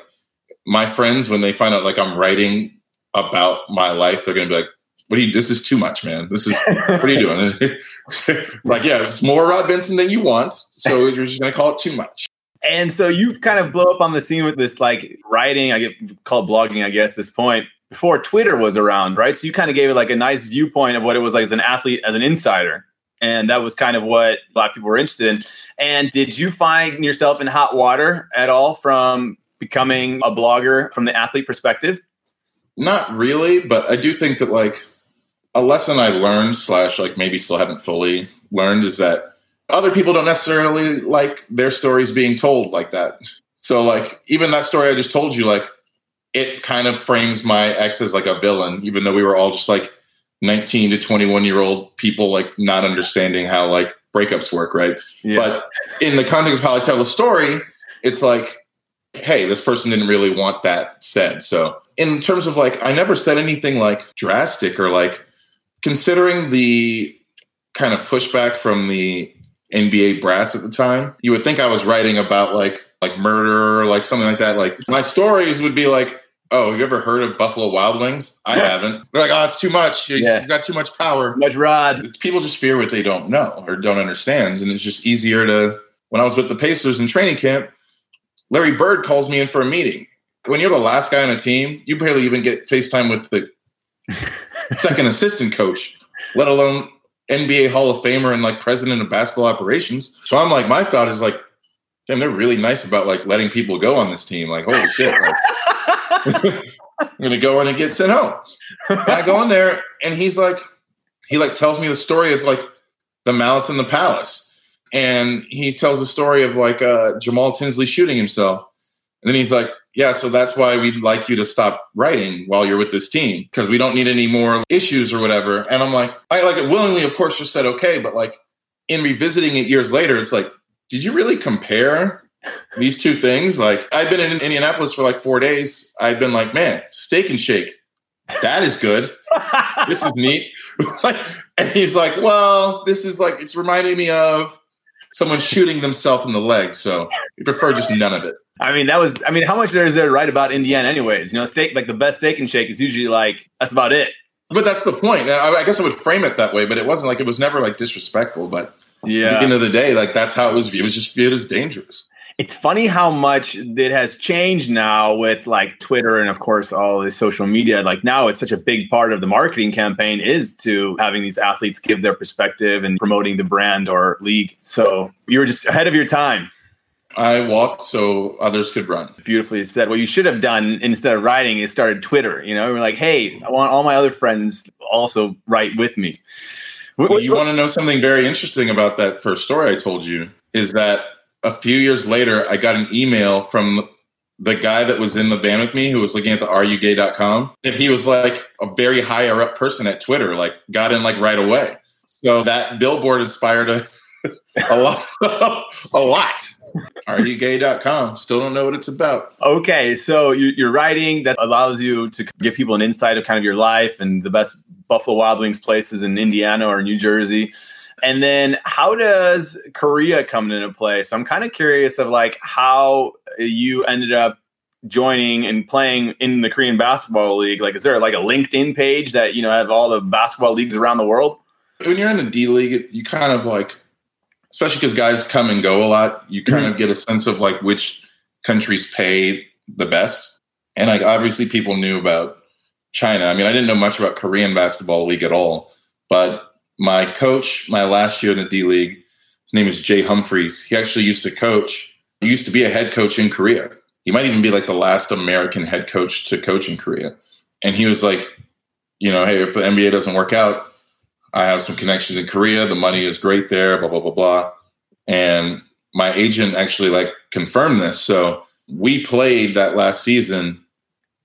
my friends when they find out like I'm writing about my life, they're gonna be like, "What do you? This is too much, man. This is what are you doing?" [laughs] like, yeah, it's more Rod Benson than you want, so [laughs] you're just gonna call it too much. And so you've kind of blow up on the scene with this like writing, I get called blogging, I guess, this point before Twitter was around, right? So you kind of gave it like a nice viewpoint of what it was like as an athlete, as an insider. And that was kind of what a lot of people were interested in. And did you find yourself in hot water at all from becoming a blogger from the athlete perspective? Not really, but I do think that like a lesson I learned slash like maybe still haven't fully learned is that other people don't necessarily like their stories being told like that. So like even that story I just told you, like it kind of frames my ex as like a villain, even though we were all just like 19 to 21 year old people, like not understanding how like breakups work, right? Yeah. But in the context of how I tell the story, it's like, hey, this person didn't really want that said. So, in terms of like, I never said anything like drastic or like considering the kind of pushback from the NBA brass at the time, you would think I was writing about like like murder or like something like that. Like my stories would be like, oh, have you ever heard of Buffalo Wild Wings? I [laughs] haven't. They're like, oh, it's too much. He's Yeah. got too much power Much Rod. people just fear what they don't know or don't understand. And it's just easier to, when I was with the Pacers in training camp, Larry Bird calls me in for a meeting. When you're the last guy on a team, you barely even get FaceTime with the [laughs] second assistant coach, let alone NBA Hall of Famer and like president of basketball operations. So I'm like, my thought is like, damn, they're really nice about like letting people go on this team. Like, holy shit. Like, [laughs] I'm gonna go in and get sent home. And I go in there and he's like, he like tells me the story of like the Malice in the Palace, and he tells the story of like uh, Jamaal Tinsley shooting himself, and then he's like, yeah, so that's why we'd like you to stop writing while you're with this team because we don't need any more issues or whatever. And I'm like, I like it willingly, of course, just said okay, but like in revisiting it years later, it's like, did you really compare these two things? Like I'd been in Indianapolis for like four days. I'd been like, man, steak and shake. That is good. This is neat. [laughs] and he's like, well, this is like, it's reminding me of someone shooting themselves in the leg. So we prefer just none of it. I mean, that was. I mean, how much there is there to write about Indiana, anyways? You know, steak like the best steak and shake is usually like that's about it. But that's the point. I, I guess I would frame it that way, but it wasn't like it was never like disrespectful. But yeah. at the end of the day, like that's how it was viewed. It was just viewed as dangerous. It's funny how much it has changed now with like Twitter and of course all the social media. Like now, it's such a big part of the marketing campaign is to having these athletes give their perspective and promoting the brand or league. So you were just ahead of your time. I walked so others could run. beautifully said. What you should have done instead of writing is started Twitter. You know, we're like, hey, I want all my other friends also write with me. Well, you want to know something very interesting about that first story I told you is that a few years later, I got an email from the guy that was in the van with me who was looking at the arugay.com. And he was like a very higher up person at Twitter, like got in like right away. So that billboard inspired a, [laughs] a lot. [laughs] a lot. Arugay.com. Still don't know what it's about. okay, so you, you're writing that allows you to give people an insight of kind of your life and the best Buffalo Wild Wings places in Indiana or New Jersey. And then how does Korea come into play? So I'm kind of curious of like how you ended up joining and playing in the Korean basketball league. Like, is there like a LinkedIn page that, you know, have all the basketball leagues around the world? when you're in the D League, you kind of like, especially because guys come and go a lot, you kind mm-hmm. of get a sense of like which countries pay the best. And like obviously people knew about China. I mean, I didn't know much about Korean basketball league at all, but my coach, my last year in the D League, his name is Jay Humphreys. He actually used to coach. He used to be a head coach in Korea. He might even be like the last American head coach to coach in Korea. And he was like, you know, hey, if the NBA doesn't work out, I have some connections in Korea. The money is great there, blah, blah, blah, blah. And my agent actually like confirmed this. So we played that last season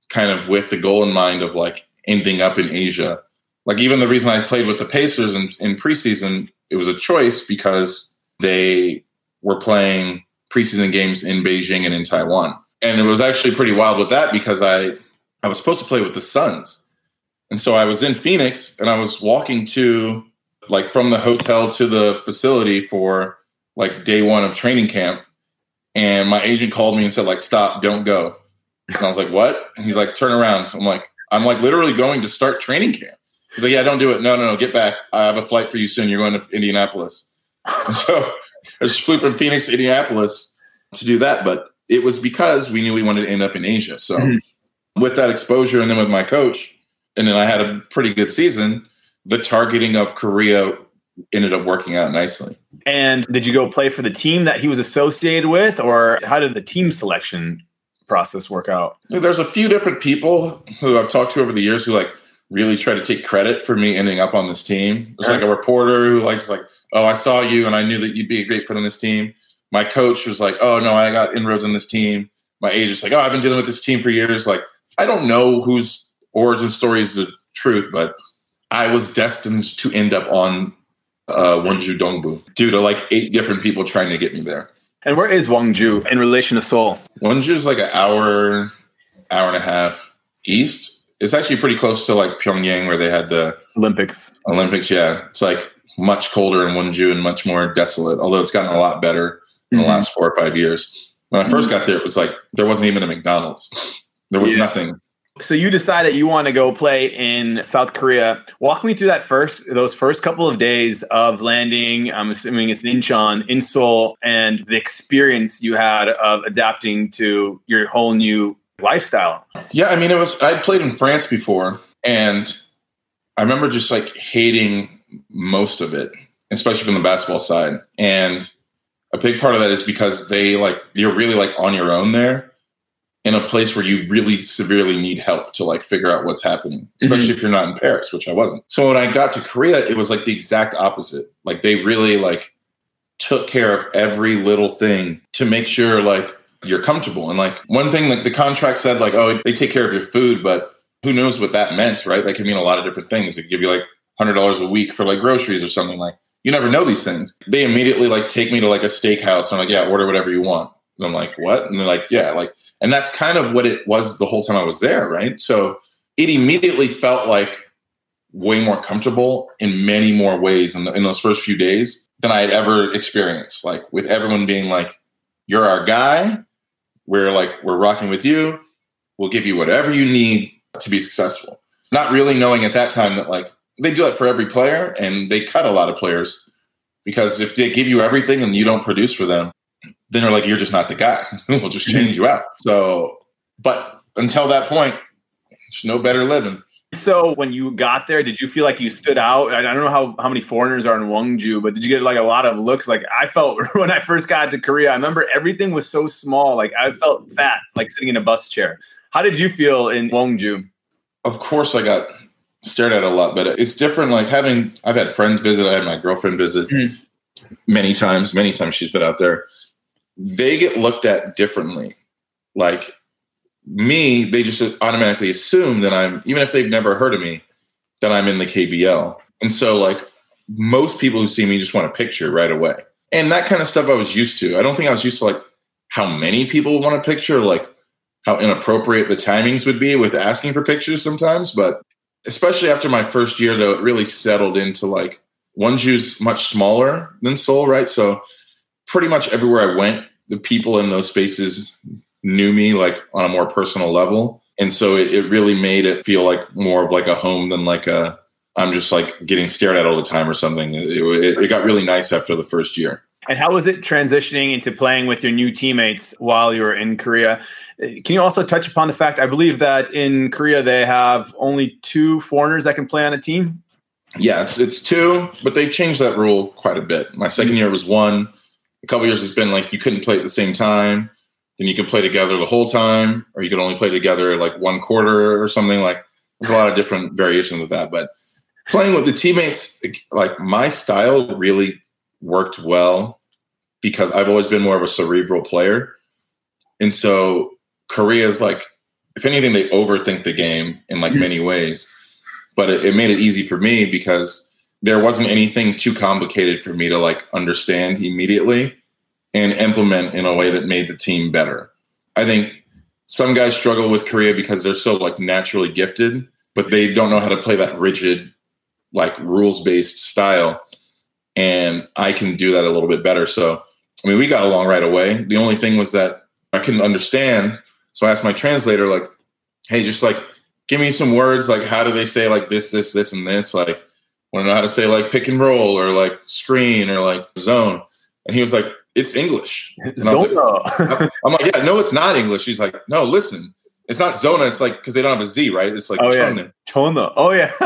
kind of with the goal in mind of like ending up in Asia. Like even the reason I played with the Pacers in, in preseason, it was a choice because they were playing preseason games in Beijing and in Taiwan. And it was actually pretty wild with that because I I was supposed to play with the Suns. And so I was in Phoenix and I was walking to like from the hotel to the facility for like day one of training camp. And my agent called me and said, like, stop, don't go. And I was like, what? And he's like, turn around. I'm like, I'm like literally going to start training camp. He's like, yeah, don't do it. No, no, no, get back. I have a flight for you soon. You're going to Indianapolis. And [laughs] so I just flew from Phoenix to Indianapolis to do that. But it was because we knew we wanted to end up in Asia. So Mhm. with that exposure and then with my coach, and then I had a pretty good season, the targeting of Korea ended up working out nicely. And did you go play for the team that he was associated with, or how did the team selection process work out? So there's a few different people who I've talked to over the years who like really try to take credit for me ending up on this team. There's like a reporter who likes like, oh, I saw you and I knew that you'd be a great fit on this team. My coach was like, oh no, I got inroads on this team. My agent's like, oh, I've been dealing with this team for years. Like, I don't know whose origin story is the truth, but I was destined to end up on uh, Wonju Dongbu due to like eight different people trying to get me there. And where is Gwangju in relation to Seoul? Wonju is like an hour, hour and a half east. It's actually pretty close to like PyeongChang where they had the Olympics. Olympics. Yeah, it's like much colder in Wonju and much more desolate. Although it's gotten a lot better in the Mhm. last four or five years. When I first got there, it was like there wasn't even a McDonald's. There was Yeah. nothing. So you decided you want to go play in South Korea. Walk me through that first, those first couple of days of landing. I'm assuming it's in Incheon, in Seoul, and the experience you had of adapting to your whole new lifestyle. Yeah, I mean, it was. I'd played in France before, and I remember just like hating most of it, especially from the basketball side. And a big part of that is because they like you're really like on your own there in a place where you really severely need help to like figure out what's happening, mhm. especially if you're not in Paris, which I wasn't. So when I got to Korea, it was like the exact opposite. Like they really like took care of every little thing to make sure like you're comfortable. And like one thing, like the contract said, like, oh, they take care of your food, but who knows what that meant, right? That could mean a lot of different things. They could give you like hundred dollars a week for like groceries or something. Like you never know these things. They immediately like take me to like a steakhouse and I'm like, yeah, order whatever you want. And I'm like, what? And they're like, yeah, like, and that's kind of what it was the whole time I was there, right? So it immediately felt like way more comfortable in many more ways in, the, in those first few days than I had ever experienced. Like with everyone being like, "You're our guy. We're like we're rocking with you. We'll give you whatever you need to be successful." Not really knowing at that time that like they do that for every player, and they cut a lot of players because if they give you everything and you don't produce for them, then they're like, "You're just not the guy. [laughs] we'll just mm-hmm. change you out." So, but until that point, it's no better living. So when you got there, did you feel like you stood out? I don't know how, how many foreigners are in Gwangju, but did you get like a lot of looks? Like I felt [laughs] when I first got to Korea, I remember everything was so small. Like I felt fat, like sitting in a bus chair. How did you feel in Gwangju? of course I got stared at a lot, but it's different. Like having, I've had friends visit, I had my girlfriend visit Mm. many times, many times she's been out there. They get looked at differently. Like me, they just automatically assume that I'm, even if they've never heard of me, that I'm in the KBL. And so, like, most people who see me just want a picture right away. And that kind of stuff I was used to. I don't think I was used to like how many people want a picture, like how inappropriate the timings would be with asking for pictures sometimes. But especially after my first year, though, it really settled into like Wonju's much smaller than Seoul, right? So pretty much everywhere I went, the people in those spaces knew me like on a more personal level. And so it, it really made it feel like more of like a home than like a I'm just like getting stared at all the time or something. It, it, it got really nice after the first year. And how was it transitioning into playing with your new teammates while you were in Korea? Can you also touch upon the fact I believe that in Korea they have only two foreigners that can play on a team? Yeah, it's it's two, but they've changed that rule quite a bit. My second mm-hmm. year was one. A couple years it's been like you couldn't play at the same time. Then you can play together the whole time, or you could only play together like one quarter or something. Like there's a lot of different variations with that. But playing with the teammates, like my style really worked well because I've always been more of a cerebral player. And so Korea is like, if anything, they overthink the game in like many mm-hmm. ways. But it, it made it easy for me because there wasn't anything too complicated for me to like understand immediately and implement in a way that made the team better. I think some guys struggle with Korea because they're so like naturally gifted, but they don't know how to play that rigid, like rules based style. And I can do that a little bit better. So, I mean, we got along right away. The only thing was that I couldn't understand. So I asked my translator, like, hey, just like give me some words, like how do they say like this, this, this, and this? Like, want to know how to say like pick and roll or like screen or like zone. And he was like, it's English. And was like, Zona. I'm like, yeah, no, it's not English. She's like, no, listen, it's not Zona. It's like because they don't have a Z, right? It's like Oh, yeah. Chona. Oh yeah. [laughs]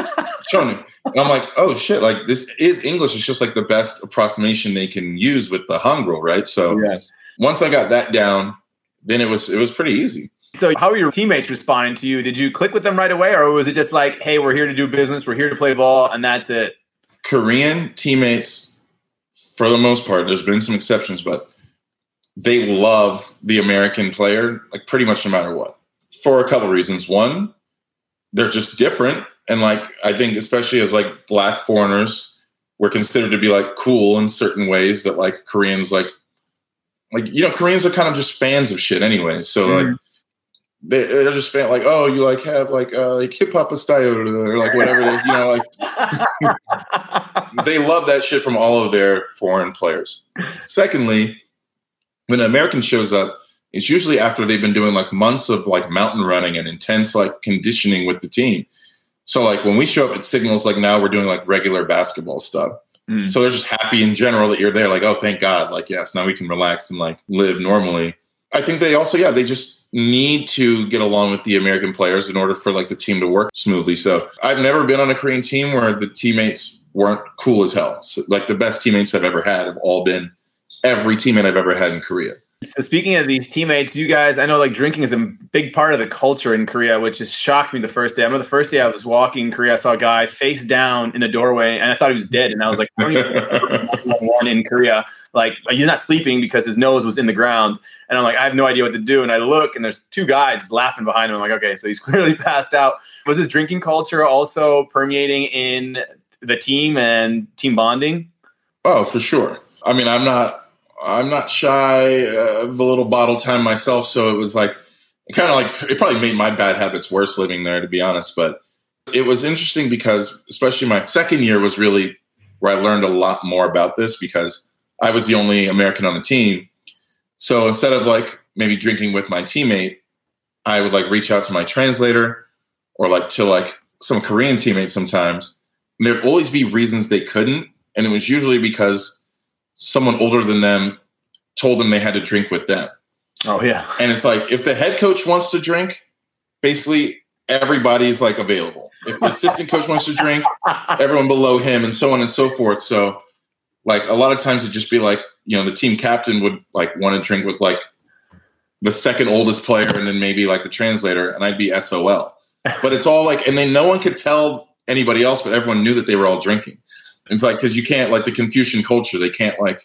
Chonin. And I'm like, oh shit, like this is English. It's just like the best approximation they can use with the Hangul, right? So yeah. once I got that down, then it was it was pretty easy. So how were your teammates responding to you? Did you click with them right away, or was it just like, "Hey, we're here to do business. We're here to play ball, and that's it"? Korean teammates, for the most part, there's been some exceptions, but they love the American player, like pretty much no matter what, for a couple reasons. One, they're just different, and like I think, especially as like black foreigners, were considered to be like cool in certain ways that like Koreans like like you know Koreans are kind of just fans of shit anyway. So like mm. They, they're just fan like oh you like have like uh, like hip hop style or like whatever they, you know like [laughs] they love that shit from all of their foreign players. Secondly, when an American shows up, it's usually after they've been doing like months of like mountain running and intense like conditioning with the team. So like when we show up at signals, like now we're doing like regular basketball stuff. Mm. So they're just happy in general that you're there. Like, oh, thank God. Like, yes, now we can relax and like live normally. I think they also, yeah, they just need to get along with the American players in order for like the team to work smoothly. So I've never been on a Korean team where the teammates weren't cool as hell. So, like the best teammates I've ever had have all been every teammate I've ever had in Korea. So speaking of these teammates, you guys, I know like drinking is a big part of the culture in Korea, which has shocked me the first day. I remember the first day I was walking in Korea, I saw a guy face down in the doorway, and I thought he was dead. And I was like, [laughs] one in Korea, like he's not sleeping because his nose was in the ground. And I'm like, I have no idea what to do. And I look, and there's two guys laughing behind him. I'm like, okay, so he's [laughs] clearly passed out. Was this drinking culture also permeating in the team and team bonding? Oh, for sure. I mean, I'm not I'm not shy uh, of a little bottle time myself, so it was like kind of like it probably made my bad habits worse living there, to be honest. But it was interesting because, especially my second year, was really where I learned a lot more about this because I was the only American on the team. So instead of like maybe drinking with my teammate, I would like reach out to my translator or like to like some Korean teammates sometimes. And there'd always be reasons they couldn't, and it was usually because someone older than them told them they had to drink with them. Oh yeah. And it's like if the head coach wants to drink, basically everybody's like available. If the assistant coach wants to drink, [laughs] everyone below him and so on and so forth. So like a lot of times it'd just be like, you know, the team captain would like want to drink with like the second oldest player and then maybe like the translator and I'd be SOL. But it's all like and then no one could tell anybody else, but everyone knew that they were all drinking. It's like because you can't like the Confucian culture. They can't like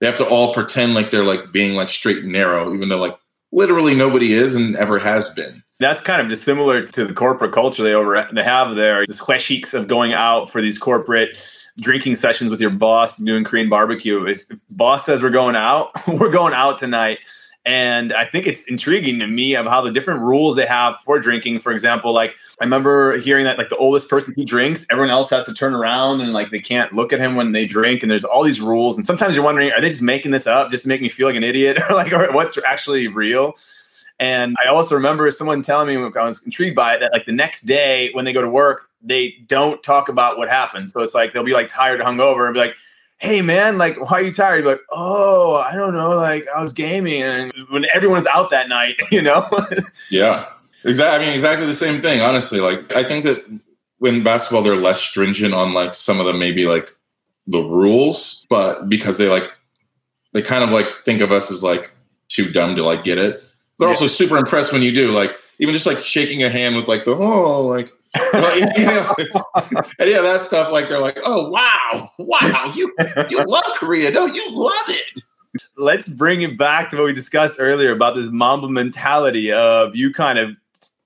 they have to all pretend like they're like being like straight and narrow, even though like literally nobody is and ever has been. That's kind of just similar to the corporate culture they over they have there. This hoesiks of going out for these corporate drinking sessions with your boss doing Korean barbecue. If boss says we're going out, [laughs] we're going out tonight. And I think it's intriguing to me of how the different rules they have for drinking. For example, like I remember hearing that like the oldest person who drinks, everyone else has to turn around and like they can't look at him when they drink. And there's all these rules. And sometimes you're wondering, are they just making this up just to make me feel like an idiot [laughs] or like or what's actually real? And I also remember someone telling me I was intrigued by it that like the next day when they go to work, they don't talk about what happened. So it's like they'll be like tired, hungover, and be like, hey man, like why are you tired? You're like, oh, I don't know, like I was gaming, and when everyone's out that night, [laughs] you know. yeah, exactly. I mean, exactly the same thing. Honestly, like I think that when basketball, they're less stringent on like some of the maybe like the rules, but because they like they kind of like think of us as like too dumb to like get it. They're yeah. also super impressed when you do like even just like shaking a hand with like the oh like and yeah, [laughs] that stuff like they're like, oh wow, wow, you you love Korea, don't you? Love it. Let's bring it back to what we discussed earlier about this Mamba mentality of you kind of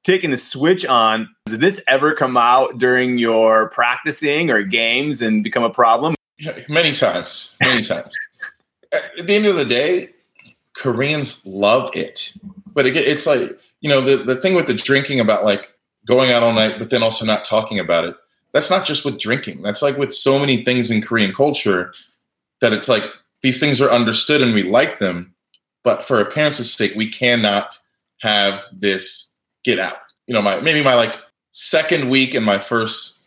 taking the switch on. Did this ever come out during your practicing or games and become a problem? Many times, many times. [laughs] At the end of the day, Koreans love it, but it, it's like you know the the thing with the drinking about like going out all night, but then also not talking about it. That's not just with drinking. That's like with so many things in Korean culture that it's like these things are understood and we like them, but for a parent's sake, we cannot have this get out. You know, my maybe my like second week in my first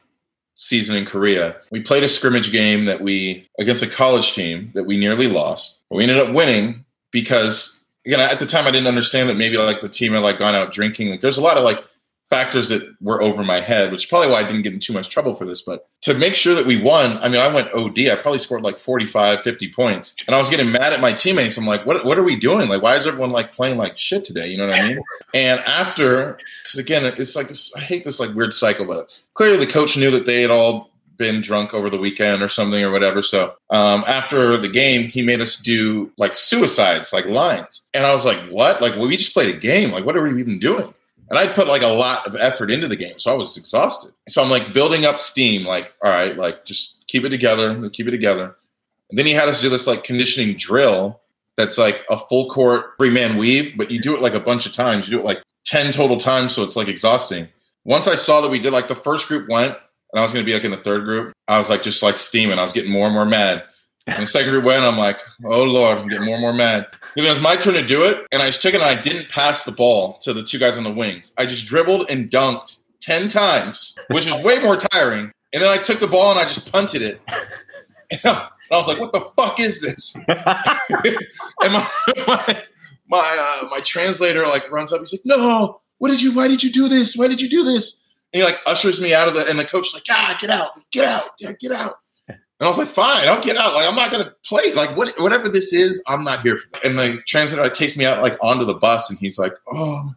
season in Korea, we played a scrimmage game that we against a college team that we nearly lost. We ended up winning because again at the time I didn't understand that maybe like the team had like gone out drinking. Like there's a lot of like factors that were over my head, which is probably why I didn't get in too much trouble for this. But to make sure that we won, I mean, I went OD. I probably scored like 45, 50 points. And I was getting mad at my teammates. I'm like, what, what are we doing? Like, why is everyone like playing like shit today? You know what I mean? [laughs] and after, because again, it's like this, I hate this like weird cycle, but clearly the coach knew that they had all been drunk over the weekend or something or whatever. So um, after the game, he made us do like suicides, like lines. And I was like, what? Like, well, we just played a game. Like, what are we even doing? And I'd put like a lot of effort into the game. So I was exhausted. So I'm like building up steam, like, all right, like just keep it together, keep it together. And then he had us do this like conditioning drill that's like a full court three man weave, but you do it like a bunch of times. You do it like 10 total times. So it's like exhausting. Once I saw that we did like the first group went and I was going to be like in the third group, I was like just like steaming. I was getting more and more mad. And the second group went, I'm like, oh Lord, I'm getting more and more mad. Then it was my turn to do it. And I was checking and I didn't pass the ball to the two guys on the wings. I just dribbled and dunked 10 times, which is way more tiring. And then I took the ball and I just punted it. [laughs] And I was like, "What the fuck is this?" [laughs] and my my my, uh, my translator like runs up. He's like, "No, what did you? Why did you do this? Why did you do this?" And he like ushers me out of the. And the coach is like, "Ah, get out, get out, get out." And I was like, "Fine, I'll get out. Like, I'm not gonna play. Like, what, whatever this is, I'm not here for." And the translator like, takes me out like onto the bus, and he's like, "Oh."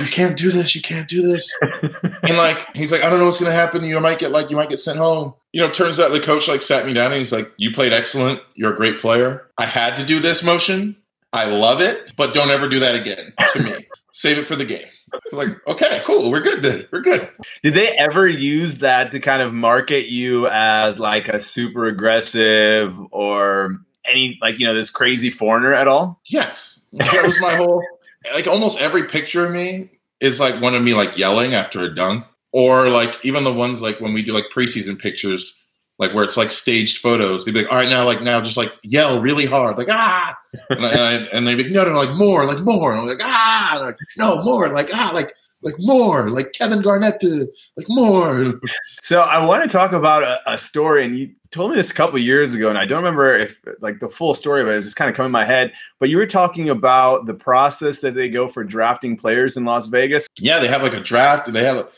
You can't do this. You can't do this. [laughs] and like, he's like, I don't know what's going to happen. You might get like, you might get sent home you know, turns out the coach like sat me down and he's like, "You played excellent. You're a great player. I had to do this motion. I love it, but don't ever do that again to me. [laughs] Save it for the game." [laughs] like, okay, cool. We're good then. We're good. Did they ever use that to kind of market you as like a super aggressive or any like you know this crazy foreigner at all? Yes, that was my whole. [laughs] Like almost every picture of me is like one of me like yelling after a dunk or like even the ones like when we do like preseason pictures like where it's like staged photos they'd be like all right now like now just like yell really hard like ah [laughs] and, I, and they'd be like no no no like more like more and I'm like ah like, no more like ah like like more like Kevin Garnett to like more. So I want to talk about a, a story, and you told me this a couple years ago, and I don't remember if like the full story, but it was just kind of coming in my head. But you were talking about the process that they go for drafting players in Las Vegas. Yeah, they have like a draft. And they have a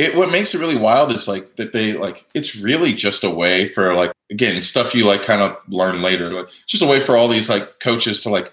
it what makes it really wild is like that they like it's really just a way for like again stuff you like kind of learn later like just a way for all these like coaches to like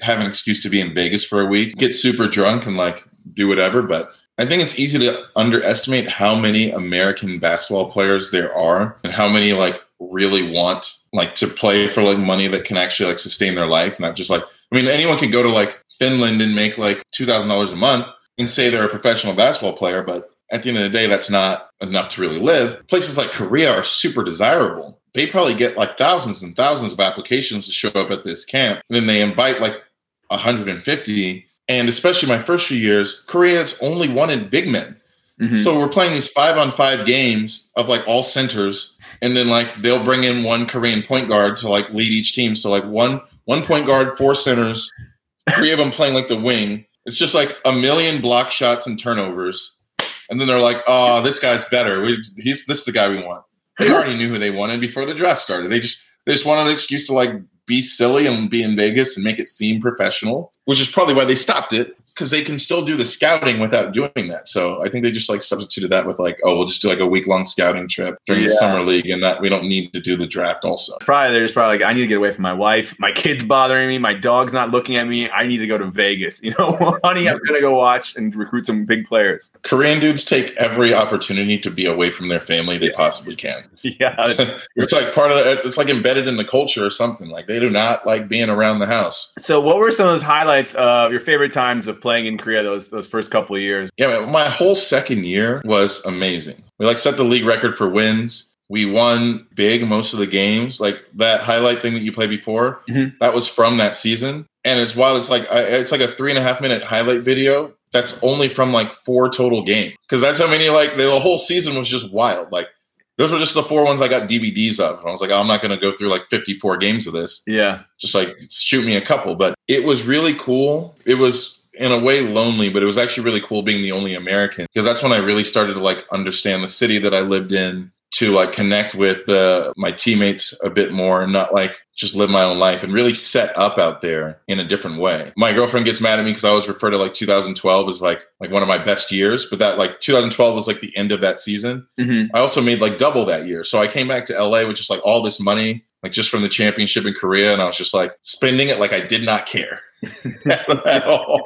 have an excuse to be in Vegas for a week get super drunk and like do whatever but I think it's easy to underestimate how many American basketball players there are and how many like really want like to play for like money that can actually like sustain their life not just like I mean anyone could go to like Finland and make like $2000 a month and say they're a professional basketball player but at the end of the day, that's not enough to really live. Places like Korea are super desirable. They probably get like thousands and thousands of applications to show up at this camp. And then they invite like 150. And especially my first few years, Korea has only wanted big men. Mm-hmm. So we're playing these five on five games of like all centers, and then like they'll bring in one Korean point guard to like lead each team. So like one one point guard, four centers, three of them playing like the wing. It's just like a million block shots and turnovers and then they're like, "Oh, this guy's better. We, he's this is the guy we want." They already knew who they wanted before the draft started. They just they just wanted an excuse to like be silly and be in Vegas and make it seem professional, which is probably why they stopped it because they can still do the scouting without doing that. So I think they just like substituted that with like, oh, we'll just do like a week long scouting trip during yeah. the summer league, and that we don't need to do the draft. Also, probably they're just probably like, I need to get away from my wife. My kid's bothering me. My dog's not looking at me. I need to go to Vegas. [laughs] You know, honey, I'm gonna go watch and recruit some big players. Korean dudes take every opportunity to be away from their family they possibly can. [laughs] Yeah, [laughs] it's like part of the, it's like embedded in the culture or something. Like they do not like being around the house. So, what were some of those highlights of your favorite times of playing in Korea those those first couple of years? Yeah, my whole second year was amazing. We like set the league record for wins. We won big most of the games. Like that highlight thing that you played before, mm-hmm. that was from that season. And it's wild. It's like it's like a three and a half minute highlight video. That's only from like four total games because that's how many like the whole season was just wild. Like those were just the four ones I got DVDs of. I was like, oh, I'm not going to go through like 54 games of this. Yeah. Just like shoot me a couple. But it was really cool. It was in a way lonely, but it was actually really cool being the only American because that's when I really started to like understand the city that I lived in to like connect with uh, my teammates a bit more and not like just live my own life and really set up out there in a different way. My girlfriend gets mad at me because I always refer to like 2012 as like like one of my best years, but that like 2012 was like the end of that season. Mm-hmm. I also made like double that year, so I came back to LA with just like all this money, like just from the championship in Korea, and I was just like spending it like I did not care. At all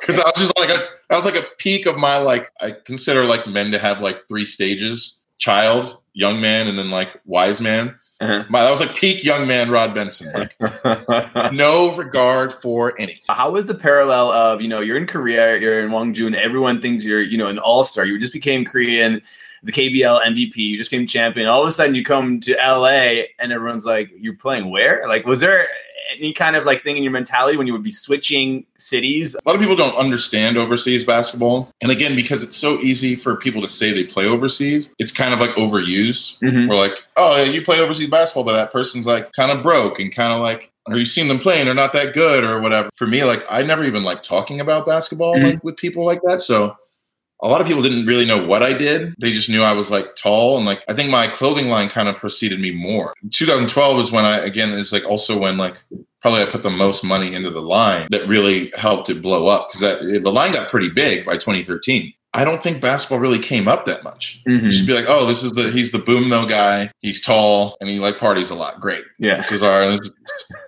because I was just like I was like a peak of my like I consider like men to have like three stages child young man and then like wise man Uh-huh. My, that was like peak young man Rod Benson. Like, [laughs] no regard for any. How was the parallel of, you know, you're in Korea, you're in Gwangju, and everyone thinks you're, you know, an all star. You just became Korean, the KBL MVP, you just became champion. All of a sudden you come to LA and everyone's like, you're playing where? Like, was there any kind of like thing in your mentality when you would be switching cities? A lot of people don't understand overseas basketball. And again, because it's so easy for people to say they play overseas, it's kind of like overused. Mhm. We're like, oh, yeah, you play overseas basketball, but that person's like kind of broke and kind of like, or you've seen them playing, and they're not that good or whatever. For me, like, I never even like talking about basketball Mhm. like with people like that. So a lot of people didn't really know what I did. They just knew I was like tall and like I think my clothing line kind of preceded me more. 2012 is when I again is like also when like probably I put the most money into the line that really helped it blow up because that the line got pretty big by 2013. I don't think basketball really came up that much. Mhm. Just be like, oh, this is the he's the boom though guy. He's tall and he like parties a lot. Great. Yeah. This is our this is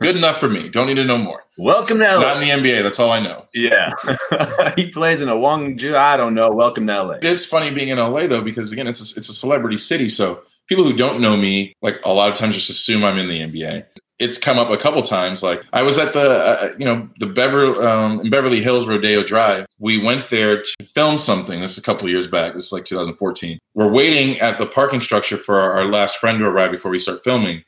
good enough for me. Don't need to know more. Welcome to LA. Not in the NBA. That's all I know. yeah. [laughs] he plays in a Gwangju. I don't know. Welcome to LA. It is funny being in LA though because again, it's a, it's a celebrity city, so people who don't know me like a lot of times just assume I'm in the NBA. It's come up a couple times. Like I was at the uh, you know the Beverly um, in Beverly Hills Rodeo Drive. We went there to film something. This is a couple years back. This is like 2014. We're waiting at the parking structure for our, our last friend to arrive before we start filming.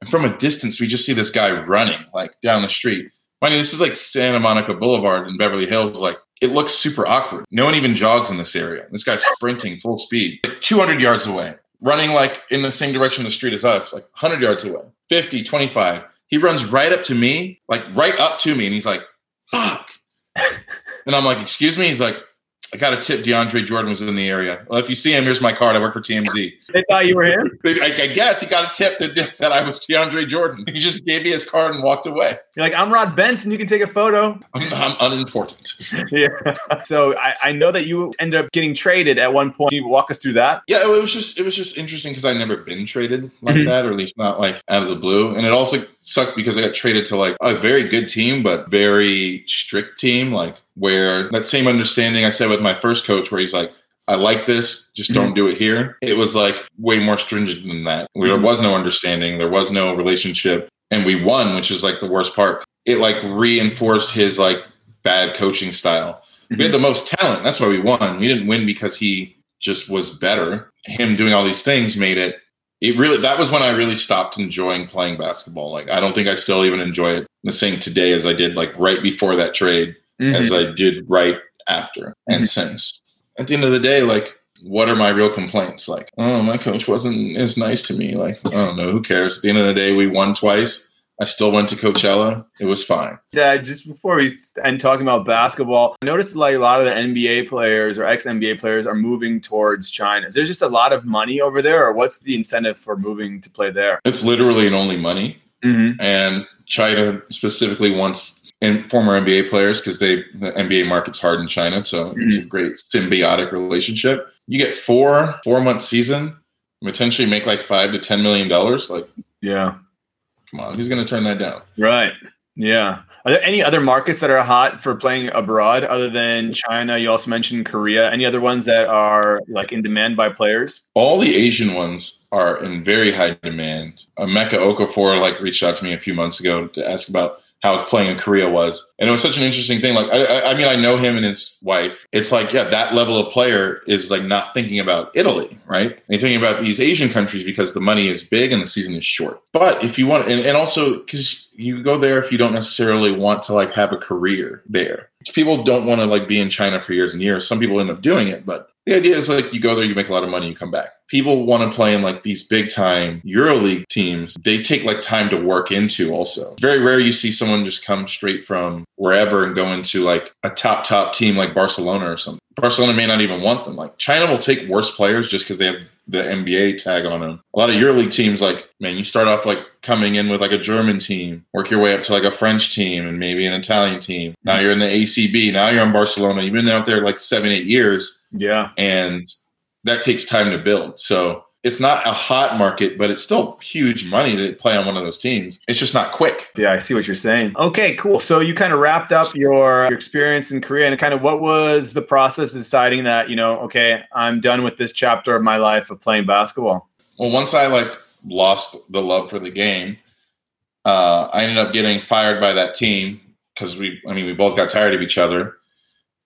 And from a distance, we just see this guy running like down the street. Mind you, this is like Santa Monica Boulevard in Beverly Hills. Like it looks super awkward. No one even jogs in this area. This guy's sprinting full speed, 200 yards away, running like in the same direction the street as us, like 100 yards away, 50, 25. He runs right up to me, like right up to me, and he's like, fuck. [laughs] and I'm like, excuse me? He's like, I got a tip DeAndre Jordan was in the area. Well, if you see him, here's my card. I work for TMZ. They thought you were him. I, I guess he got a tip that, that I was DeAndre Jordan. He just gave me his card and walked away. You're like, I'm Rod Benson. You can take a photo. I'm, I'm unimportant. [laughs] Yeah. So I, I know that you ended up getting traded at one point. Can you walk us through that? Yeah, it was just it was just interesting because I never been traded like Mhm. that, or at least not like out of the blue. And it also sucked because I got traded to like a very good team, but very strict team, like where that same understanding I said with my first coach, where he's like, I like this, just don't do it here. It was like way more stringent than that. Where there was no understanding, there was no relationship, and we won, which is like the worst part. It like reinforced his like bad coaching style. We had mm-hmm. the most talent. That's why we won. We didn't win because he just was better. Him doing all these things made it. It really. That was when I really stopped enjoying playing basketball. Like I don't think I still even enjoy it the same today as I did like right before that trade, Mhm. as I did right after and Mhm. since. At the end of the day, like what are my real complaints? Like, oh, my coach wasn't as nice to me. Like, I don't know, who cares? At the end of the day, we won twice. I still went to Coachella. It was fine. Yeah, just before we end talking about basketball, I noticed like a lot of the NBA players or ex NBA players are moving towards China. Is there just a lot of money over there, or what's the incentive for moving to play there? It's literally and only money. Mm-hmm. and China specifically wants and former NBA players because they the NBA market's hard in China, so it's a great symbiotic relationship. You get four four month season, potentially make like five to ten million dollars. Like, Yeah. Come on, who's going to turn that down? Right. Yeah. Are there any other markets that are hot for playing abroad other than China? You also mentioned Korea. Any other ones that are like in demand by players? All the Asian ones are in very high demand. Uh, Emeka Okafor like reached out to me a few months ago to ask about how playing in Korea was, and it was such an interesting thing. Like, I, I, mean, I know him and his wife. It's like, yeah, that level of player is like not thinking about Italy, right? They're thinking about these Asian countries because the money is big and the season is short. But if you want, and, and also because you go there if you don't necessarily want to like have a career there. People don't want to like be in China for years and years. Some people end up doing it, but the idea is like you go there, you make a lot of money, you come back. People want to play in like these big time EuroLeague teams. They take like time to work into also. It's very rare you see someone just come straight from wherever and go into like a top, top team like Barcelona or something. Barcelona may not even want them. Like China will take worse players just because they have the NBA tag on them. A lot of EuroLeague teams, like, man, you start off like coming in with like a German team, work your way up to like a French team and maybe an Italian team. Now you're in the ACB. Now you're in Barcelona. You've been out there like seven, eight years Yeah. and that takes time to build. So it's not a hot market, but it's still huge money to play on one of those teams. It's just not quick. Yeah, I see what you're saying. Okay, cool. So you kind of wrapped up your, your experience in Korea and kind of what was the process deciding that, you know, okay, I'm done with this chapter of my life of playing basketball? Well, once I like lost the love for the game. Uh, I ended up getting fired by that team because we, I mean, we both got tired of each other.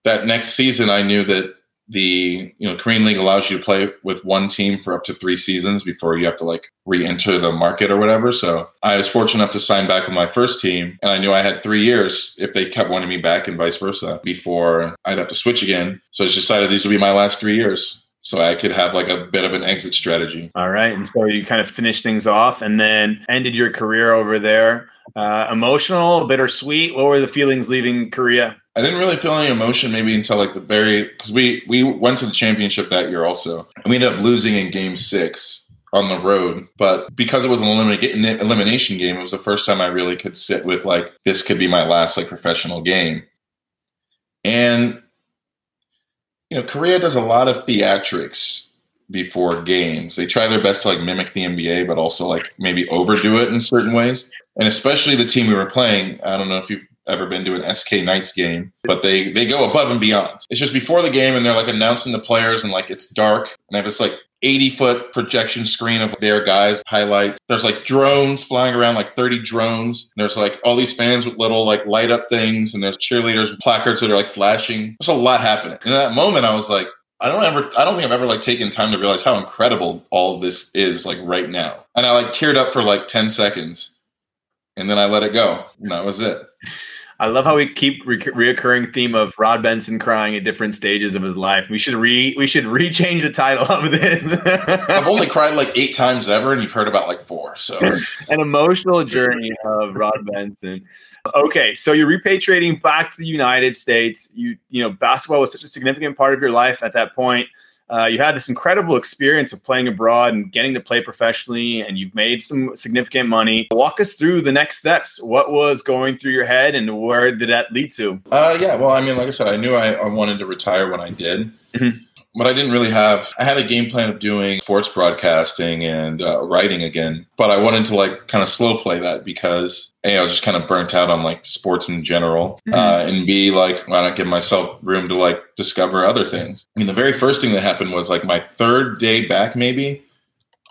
That next season, I knew that the you know Korean League allows you to play with one team for up to three seasons before you have to like re-enter the market or whatever. So I was fortunate enough to sign back with my first team, and I knew I had three years if they kept wanting me back, and vice versa before I'd have to switch again. So I decided these would be my last three years. So I could have like a bit of an exit strategy. All right, and so you kind of finished things off, and then ended your career over there. Uh, emotional, bittersweet. What were the feelings leaving Korea? I didn't really feel any emotion maybe until like the very because we we went to the championship that year also, and we ended up losing in Game Six on the road. But because it was an elimin- elimination game, it was the first time I really could sit with like this could be my last like professional game. And you know, Korea does a lot of theatrics before games. They try their best to like mimic the NBA, but also like maybe overdo it in certain ways. And especially the team we were playing, I don't know if you've ever been to an SK Knights game, but they they go above and beyond. It's just before the game and they're like announcing the players and like it's dark and they have this like 80 foot projection screen of their guys highlights. There's like drones flying around, like 30 drones. There's like all these fans with little like light up things, and there's cheerleaders with placards that are like flashing. There's a lot happening. And in that moment, I was like, I don't ever, I don't think I've ever like taken time to realize how incredible all this is like right now. And I like teared up for like 10 seconds, and then I let it go, and that was it. I love how we keep re- reoccurring theme of Rod Benson crying at different stages of his life. We should re we should rechange the title of this. [laughs] I've only cried like eight times ever, and you've heard about like four. So an emotional journey of Rod Benson. Okay, so you're repatriating back to the United States. You you know basketball was such a significant part of your life at that point. Uh, you had this incredible experience of playing abroad and getting to play professionally, and you've made some significant money. Walk us through the next steps. What was going through your head, and where did that lead to? Uh, yeah, well, I mean, like I said, I knew I, I wanted to retire when I did. Mm-hmm but I didn't really have. I had a game plan of doing sports broadcasting and uh, writing again, but I wanted to like kind of slow play that because a I was just kind of burnt out on like sports in general, mm-hmm. uh, and b like why not give myself room to like discover other things. I mean, the very first thing that happened was like my third day back, maybe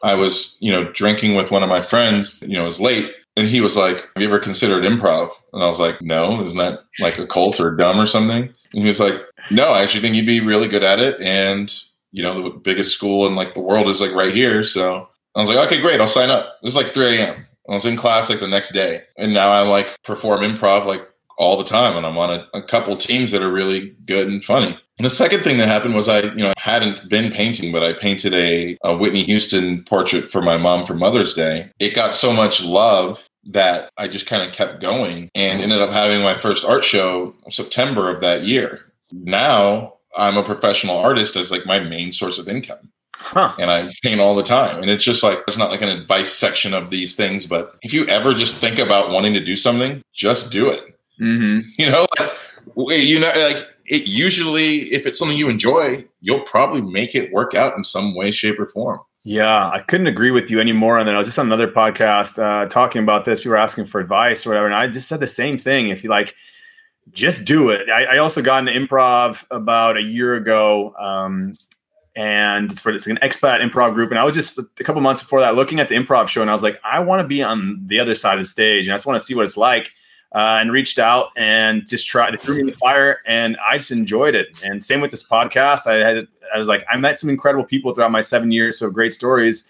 I was you know drinking with one of my friends. You know, it was late. And he was like, Have you ever considered improv? And I was like, No, isn't that like a cult or dumb or something? And he was like, No, I actually think you'd be really good at it. And, you know, the biggest school in like the world is like right here. So I was like, Okay, great, I'll sign up. It was like 3 a.m. I was in class like the next day. And now I like perform improv like all the time. And I'm on a, a couple teams that are really good and funny. And the second thing that happened was I, you know, hadn't been painting, but I painted a, a Whitney Houston portrait for my mom for Mother's Day. It got so much love that I just kind of kept going and ended up having my first art show September of that year. Now I'm a professional artist as like my main source of income. Huh. And I paint all the time. And it's just like, there's not like an advice section of these things, but if you ever just think about wanting to do something, just do it. Mm-hmm. [laughs] You know, like, you know, like it usually, if it's something you enjoy, you'll probably make it work out in some way, shape, or form. Yeah, I couldn't agree with you anymore on that. I was just on another podcast uh, talking about this. People were asking for advice or whatever, and I just said the same thing. If you like, just do it. I, I also got an improv about a year ago, um, and it's for it's like an expat improv group. And I was just a couple months before that looking at the improv show, and I was like, I want to be on the other side of the stage, and I just want to see what it's like. Uh, and reached out and just tried. They threw me in the fire, and I just enjoyed it. And same with this podcast. I had I was like, I met some incredible people throughout my seven years, so great stories.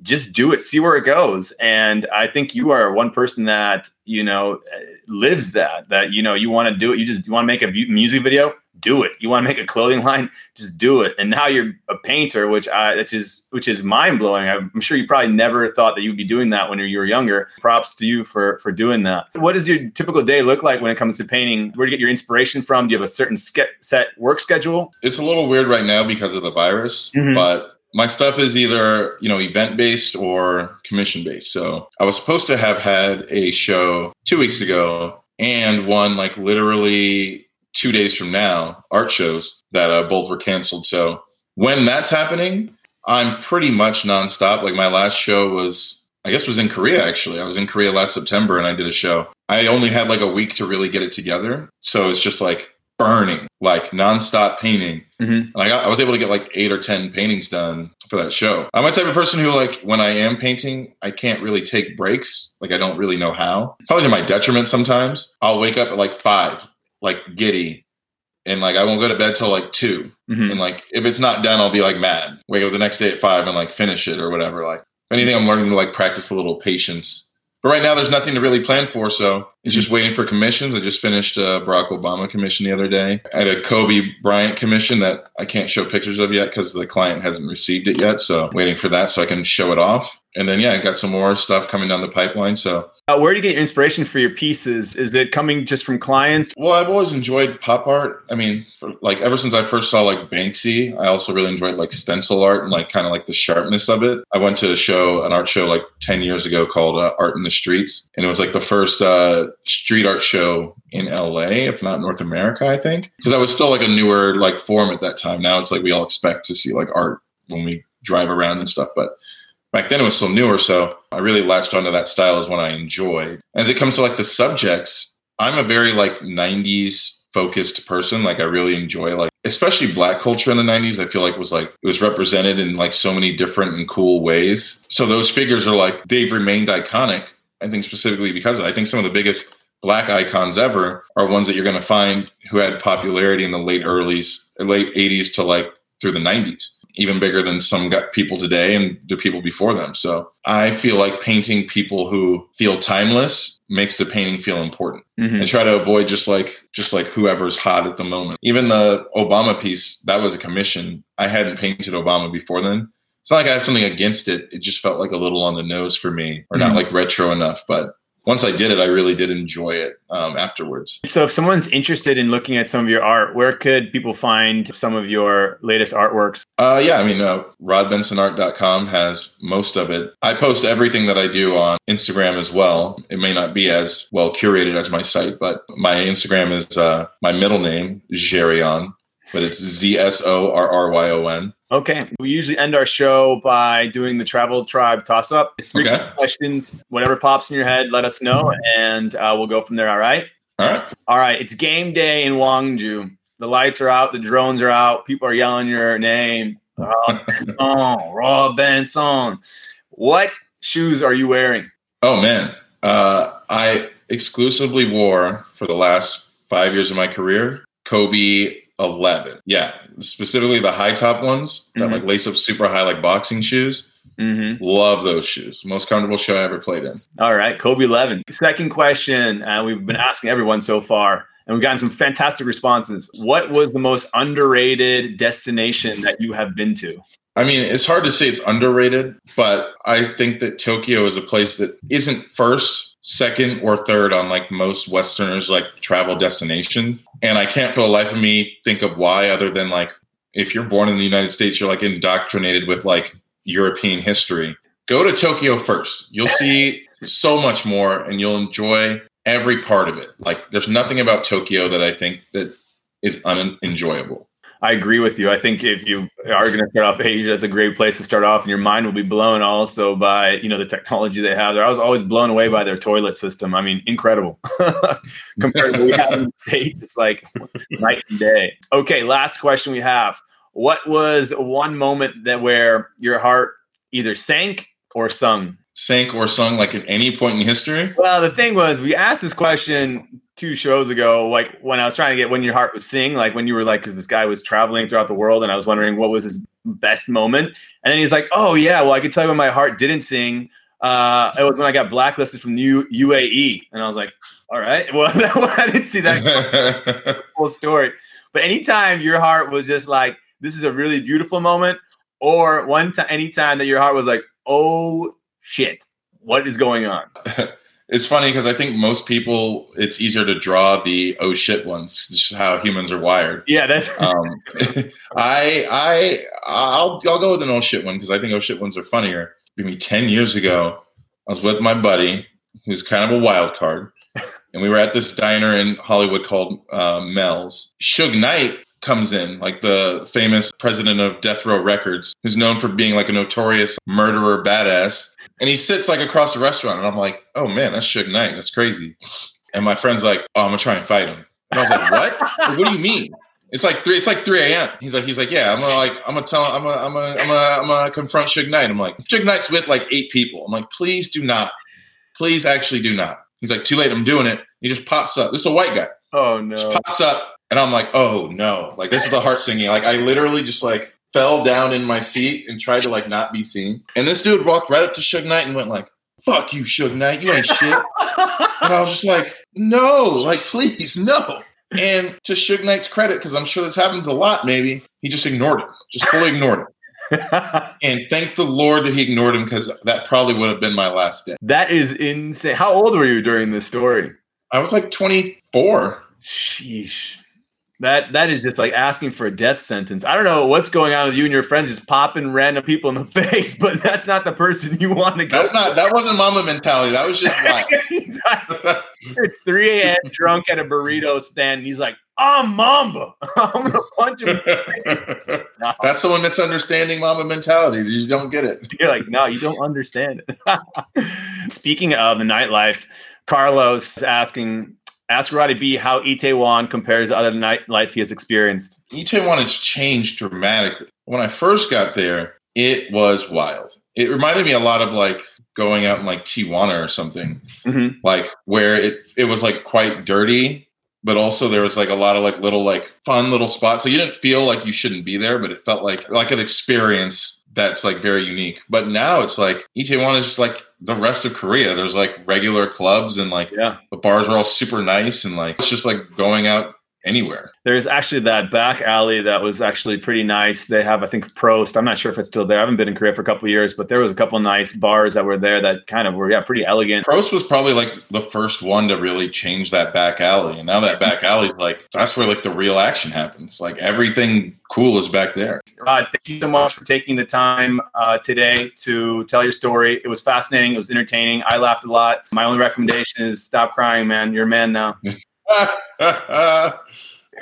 Just do it, see where it goes. And I think you are one person that you know lives that. That you know you want to do it. You just you want to make a music video do it. You want to make a clothing line, just do it. And now you're a painter, which I which is which is mind blowing. I'm sure you probably never thought that you'd be doing that when you were younger. Props to you for for doing that. What does your typical day look like when it comes to painting? Where do you get your inspiration from? Do you have a certain ske- set work schedule? It's a little weird right now because of the virus, mm-hmm. but my stuff is either you know event based or commission based so i was supposed to have had a show two weeks ago and one like literally two days from now, art shows that uh, both were canceled. So when that's happening, I'm pretty much nonstop. Like my last show was, I guess, was in Korea actually. I was in Korea last September and I did a show. I only had like a week to really get it together. So it's just like burning, like nonstop painting. Mhm. And I got, I was able to get like eight or 10 paintings done for that show. I'm a type of person who like, when I am painting, I can't really take breaks. Like I don't really know how. Probably to my detriment sometimes. I'll wake up at like five, like giddy. And like I won't go to bed till like two. Mhm. And like if it's not done, I'll be like mad. Wake up the next day at five and like finish it or whatever. Like if anything, I'm learning to like practice a little patience. But right now, there's nothing to really plan for, so it's just waiting for commissions. I just finished a Barack Obama commission the other day. I had a Kobe Bryant commission that I can't show pictures of yet because the client hasn't received it yet. So waiting for that so I can show it off. And then yeah, I got some more stuff coming down the pipeline. So Uh, where do you get your inspiration for your pieces? Is it coming just from clients? Well, I've always enjoyed pop art. I mean, for, like ever since I first saw like Banksy, I also really enjoyed like stencil art and like kind of like the sharpness of it. I went to a show, an art show like 10 years ago called uh, Art in the Streets. And it was like the first uh, street art show in LA, if not North America, I think. Because I was still like a newer like form at that time. Now it's like we all expect to see like art when we drive around and stuff. But back then it was still newer. So I really latched onto that style as one I enjoyed. As it comes to like the subjects, I'm a very like 90s focused person. Like I really enjoy like especially black culture in the 90s, I feel like was like it was represented in like so many different and cool ways. So those figures are like they've remained iconic. I think specifically because I think some of the biggest black icons ever are ones that you're going to find who had popularity in the late earlys, late 80s to like through the 90s even bigger than some people today and the people before them. So I feel like painting people who feel timeless makes the painting feel important. Mhm. I try to avoid just like just like whoever's hot at the moment. Even the Obama piece, that was a commission. I hadn't painted Obama before then. It's not like I have something against it. It just felt like a little on the nose for me, or not Mhm. like retro enough. But once I did it, I really did enjoy it um, afterwards. So, if someone's interested in looking at some of your art, where could people find some of your latest artworks? Uh, yeah, I mean, uh, rodbensonart.com has most of it. I post everything that I do on Instagram as well. It may not be as well curated as my site, but my Instagram is uh, my middle name, Zherion, but it's Z S O R R Y O N. Okay. We usually end our show by doing the travel tribe toss up. It's three Okay. questions. Whatever pops in your head, let us know, and uh, we'll go from there. All right. All right. All right. It's game day in Gwangju. The lights are out. The drones are out. People are yelling your name. [laughs] Benson. Rod Benson. What shoes are you wearing? Oh, man. Uh, I exclusively wore for the last five years of my career Kobe 11. Yeah. Specifically the high top ones that Mhm. like lace up super high, like boxing shoes. Mm-hmm. Love those shoes. Most comfortable shoe I ever played in. All right, Kobe 11. Second question. Uh, we've been asking everyone so far, and we've gotten some fantastic responses. What was the most underrated destination that you have been to? I mean, it's hard to say it's underrated, but I think that Tokyo is a place that isn't first, second, or third on like most Westerners like travel destination. And I can't for the life of me think of why other than like if you're born in the United States, you're like indoctrinated with like European history. Go to Tokyo first. You'll see so much more and you'll enjoy every part of it. Like there's nothing about Tokyo that I think that is unenjoyable. I agree with you. I think if you are going to start off Asia, that's a great place to start off, and your mind will be blown also by you know the technology they have there. I was always blown away by their toilet system. I mean, incredible [laughs] compared to what we have in the [laughs] states. It's like night and day. Okay, last question we have. What was one moment that where your heart either sank or sung? Sank or sung like at any point in history. Well, the thing was, we asked this question two shows ago, like when I was trying to get when your heart was sing, like when you were like, because this guy was traveling throughout the world, and I was wondering what was his best moment, and then he's like, "Oh yeah, well I could tell you when my heart didn't sing. Uh, it was when I got blacklisted from the U- UAE," and I was like, "All right, [laughs] well [laughs] I didn't see that [laughs] whole story." But anytime your heart was just like, "This is a really beautiful moment," or one time, anytime that your heart was like, "Oh shit, what is going on?" It's funny because I think most people it's easier to draw the oh shit ones. Just how humans are wired. Yeah, that's [laughs] Um, [laughs] I I I'll I'll go with an oh shit one because I think oh shit ones are funnier. Maybe ten years ago, I was with my buddy who's kind of a wild card, and we were at this diner in Hollywood called uh, Mel's. Suge Knight comes in, like the famous president of Death Row Records, who's known for being like a notorious murderer badass. And he sits like across the restaurant, and I'm like, oh man, that's Suge Knight. That's crazy. And my friend's like, oh, I'm gonna try and fight him. And I was like, what? Like, what do you mean? It's like three. It's like three a.m. He's like, he's like, yeah. I'm gonna like, I'm gonna tell, I'm gonna, I'm gonna, I'm gonna, I'm gonna confront Suge Knight. I'm like, Suge Knight's with like eight people. I'm like, please do not, please actually do not. He's like, too late. I'm doing it. He just pops up. This is a white guy. Oh no. Just pops up, and I'm like, oh no. Like this is the heart singing. Like I literally just like fell down in my seat and tried to like not be seen. And this dude walked right up to Suge Knight and went like, fuck you, Suge Knight. You ain't shit. [laughs] And I was just like, no, like, please, no. And to Suge Knight's credit, because I'm sure this happens a lot, maybe, he just ignored him, just fully ignored him. [laughs] And thank the Lord that he ignored him because that probably would have been my last day. that is insane. How old were you during this story? I was like 24. Sheesh. That that is just like asking for a death sentence. I don't know what's going on with you and your friends, just popping random people in the [laughs] face, but that's not the person you want to go. That's not, that wasn't Mamba mentality. That was just [laughs] like, [laughs] 3 a.m. drunk at a burrito stand, and he's like, I'm Mamba. I'm gonna punch him. That's someone misunderstanding Mamba mentality. You don't get it. You're like, no, you don't understand it. Speaking of the nightlife, Carlos asking ask Roddy B how Itaewon compares to other nightlife he has experienced. Itaewon has changed dramatically. When I first got there, it was wild. It reminded me a lot of like going out in like Tijuana or something, Mhm. like where it it was like quite dirty, but also there was like a lot of like little like fun little spots. So you didn't feel like you shouldn't be there, but it felt like like an experience that's like very unique. But now it's like Itaewon is just like the rest of Korea. There's like regular clubs and like Yeah. the bars are all super nice and like it's just like going out anywhere. There's actually that back alley that was actually pretty nice. They have, I think, Prost. I'm not sure if it's still there. I haven't been in Korea for a couple of years, but there was a couple of nice bars that were there that kind of were, yeah, pretty elegant. Prost was probably like the first one to really change that back alley. And now that back alley's like that's where like the real action happens. Like everything cool is back there. Rod, thank you so much for taking the time uh, today to tell your story. It was fascinating. It was entertaining. I laughed a lot. My only recommendation is stop crying, man. You're a man now. [laughs]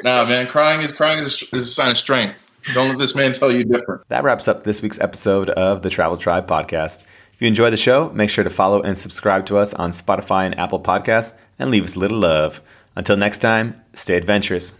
nah, man, crying is crying is a, sign of strength. Don't let this man tell you different. That wraps up this week's episode of the Travel Tribe podcast. If you enjoy the show, make sure to follow and subscribe to us on Spotify and Apple Podcasts and leave us a little love. Until next time, stay adventurous.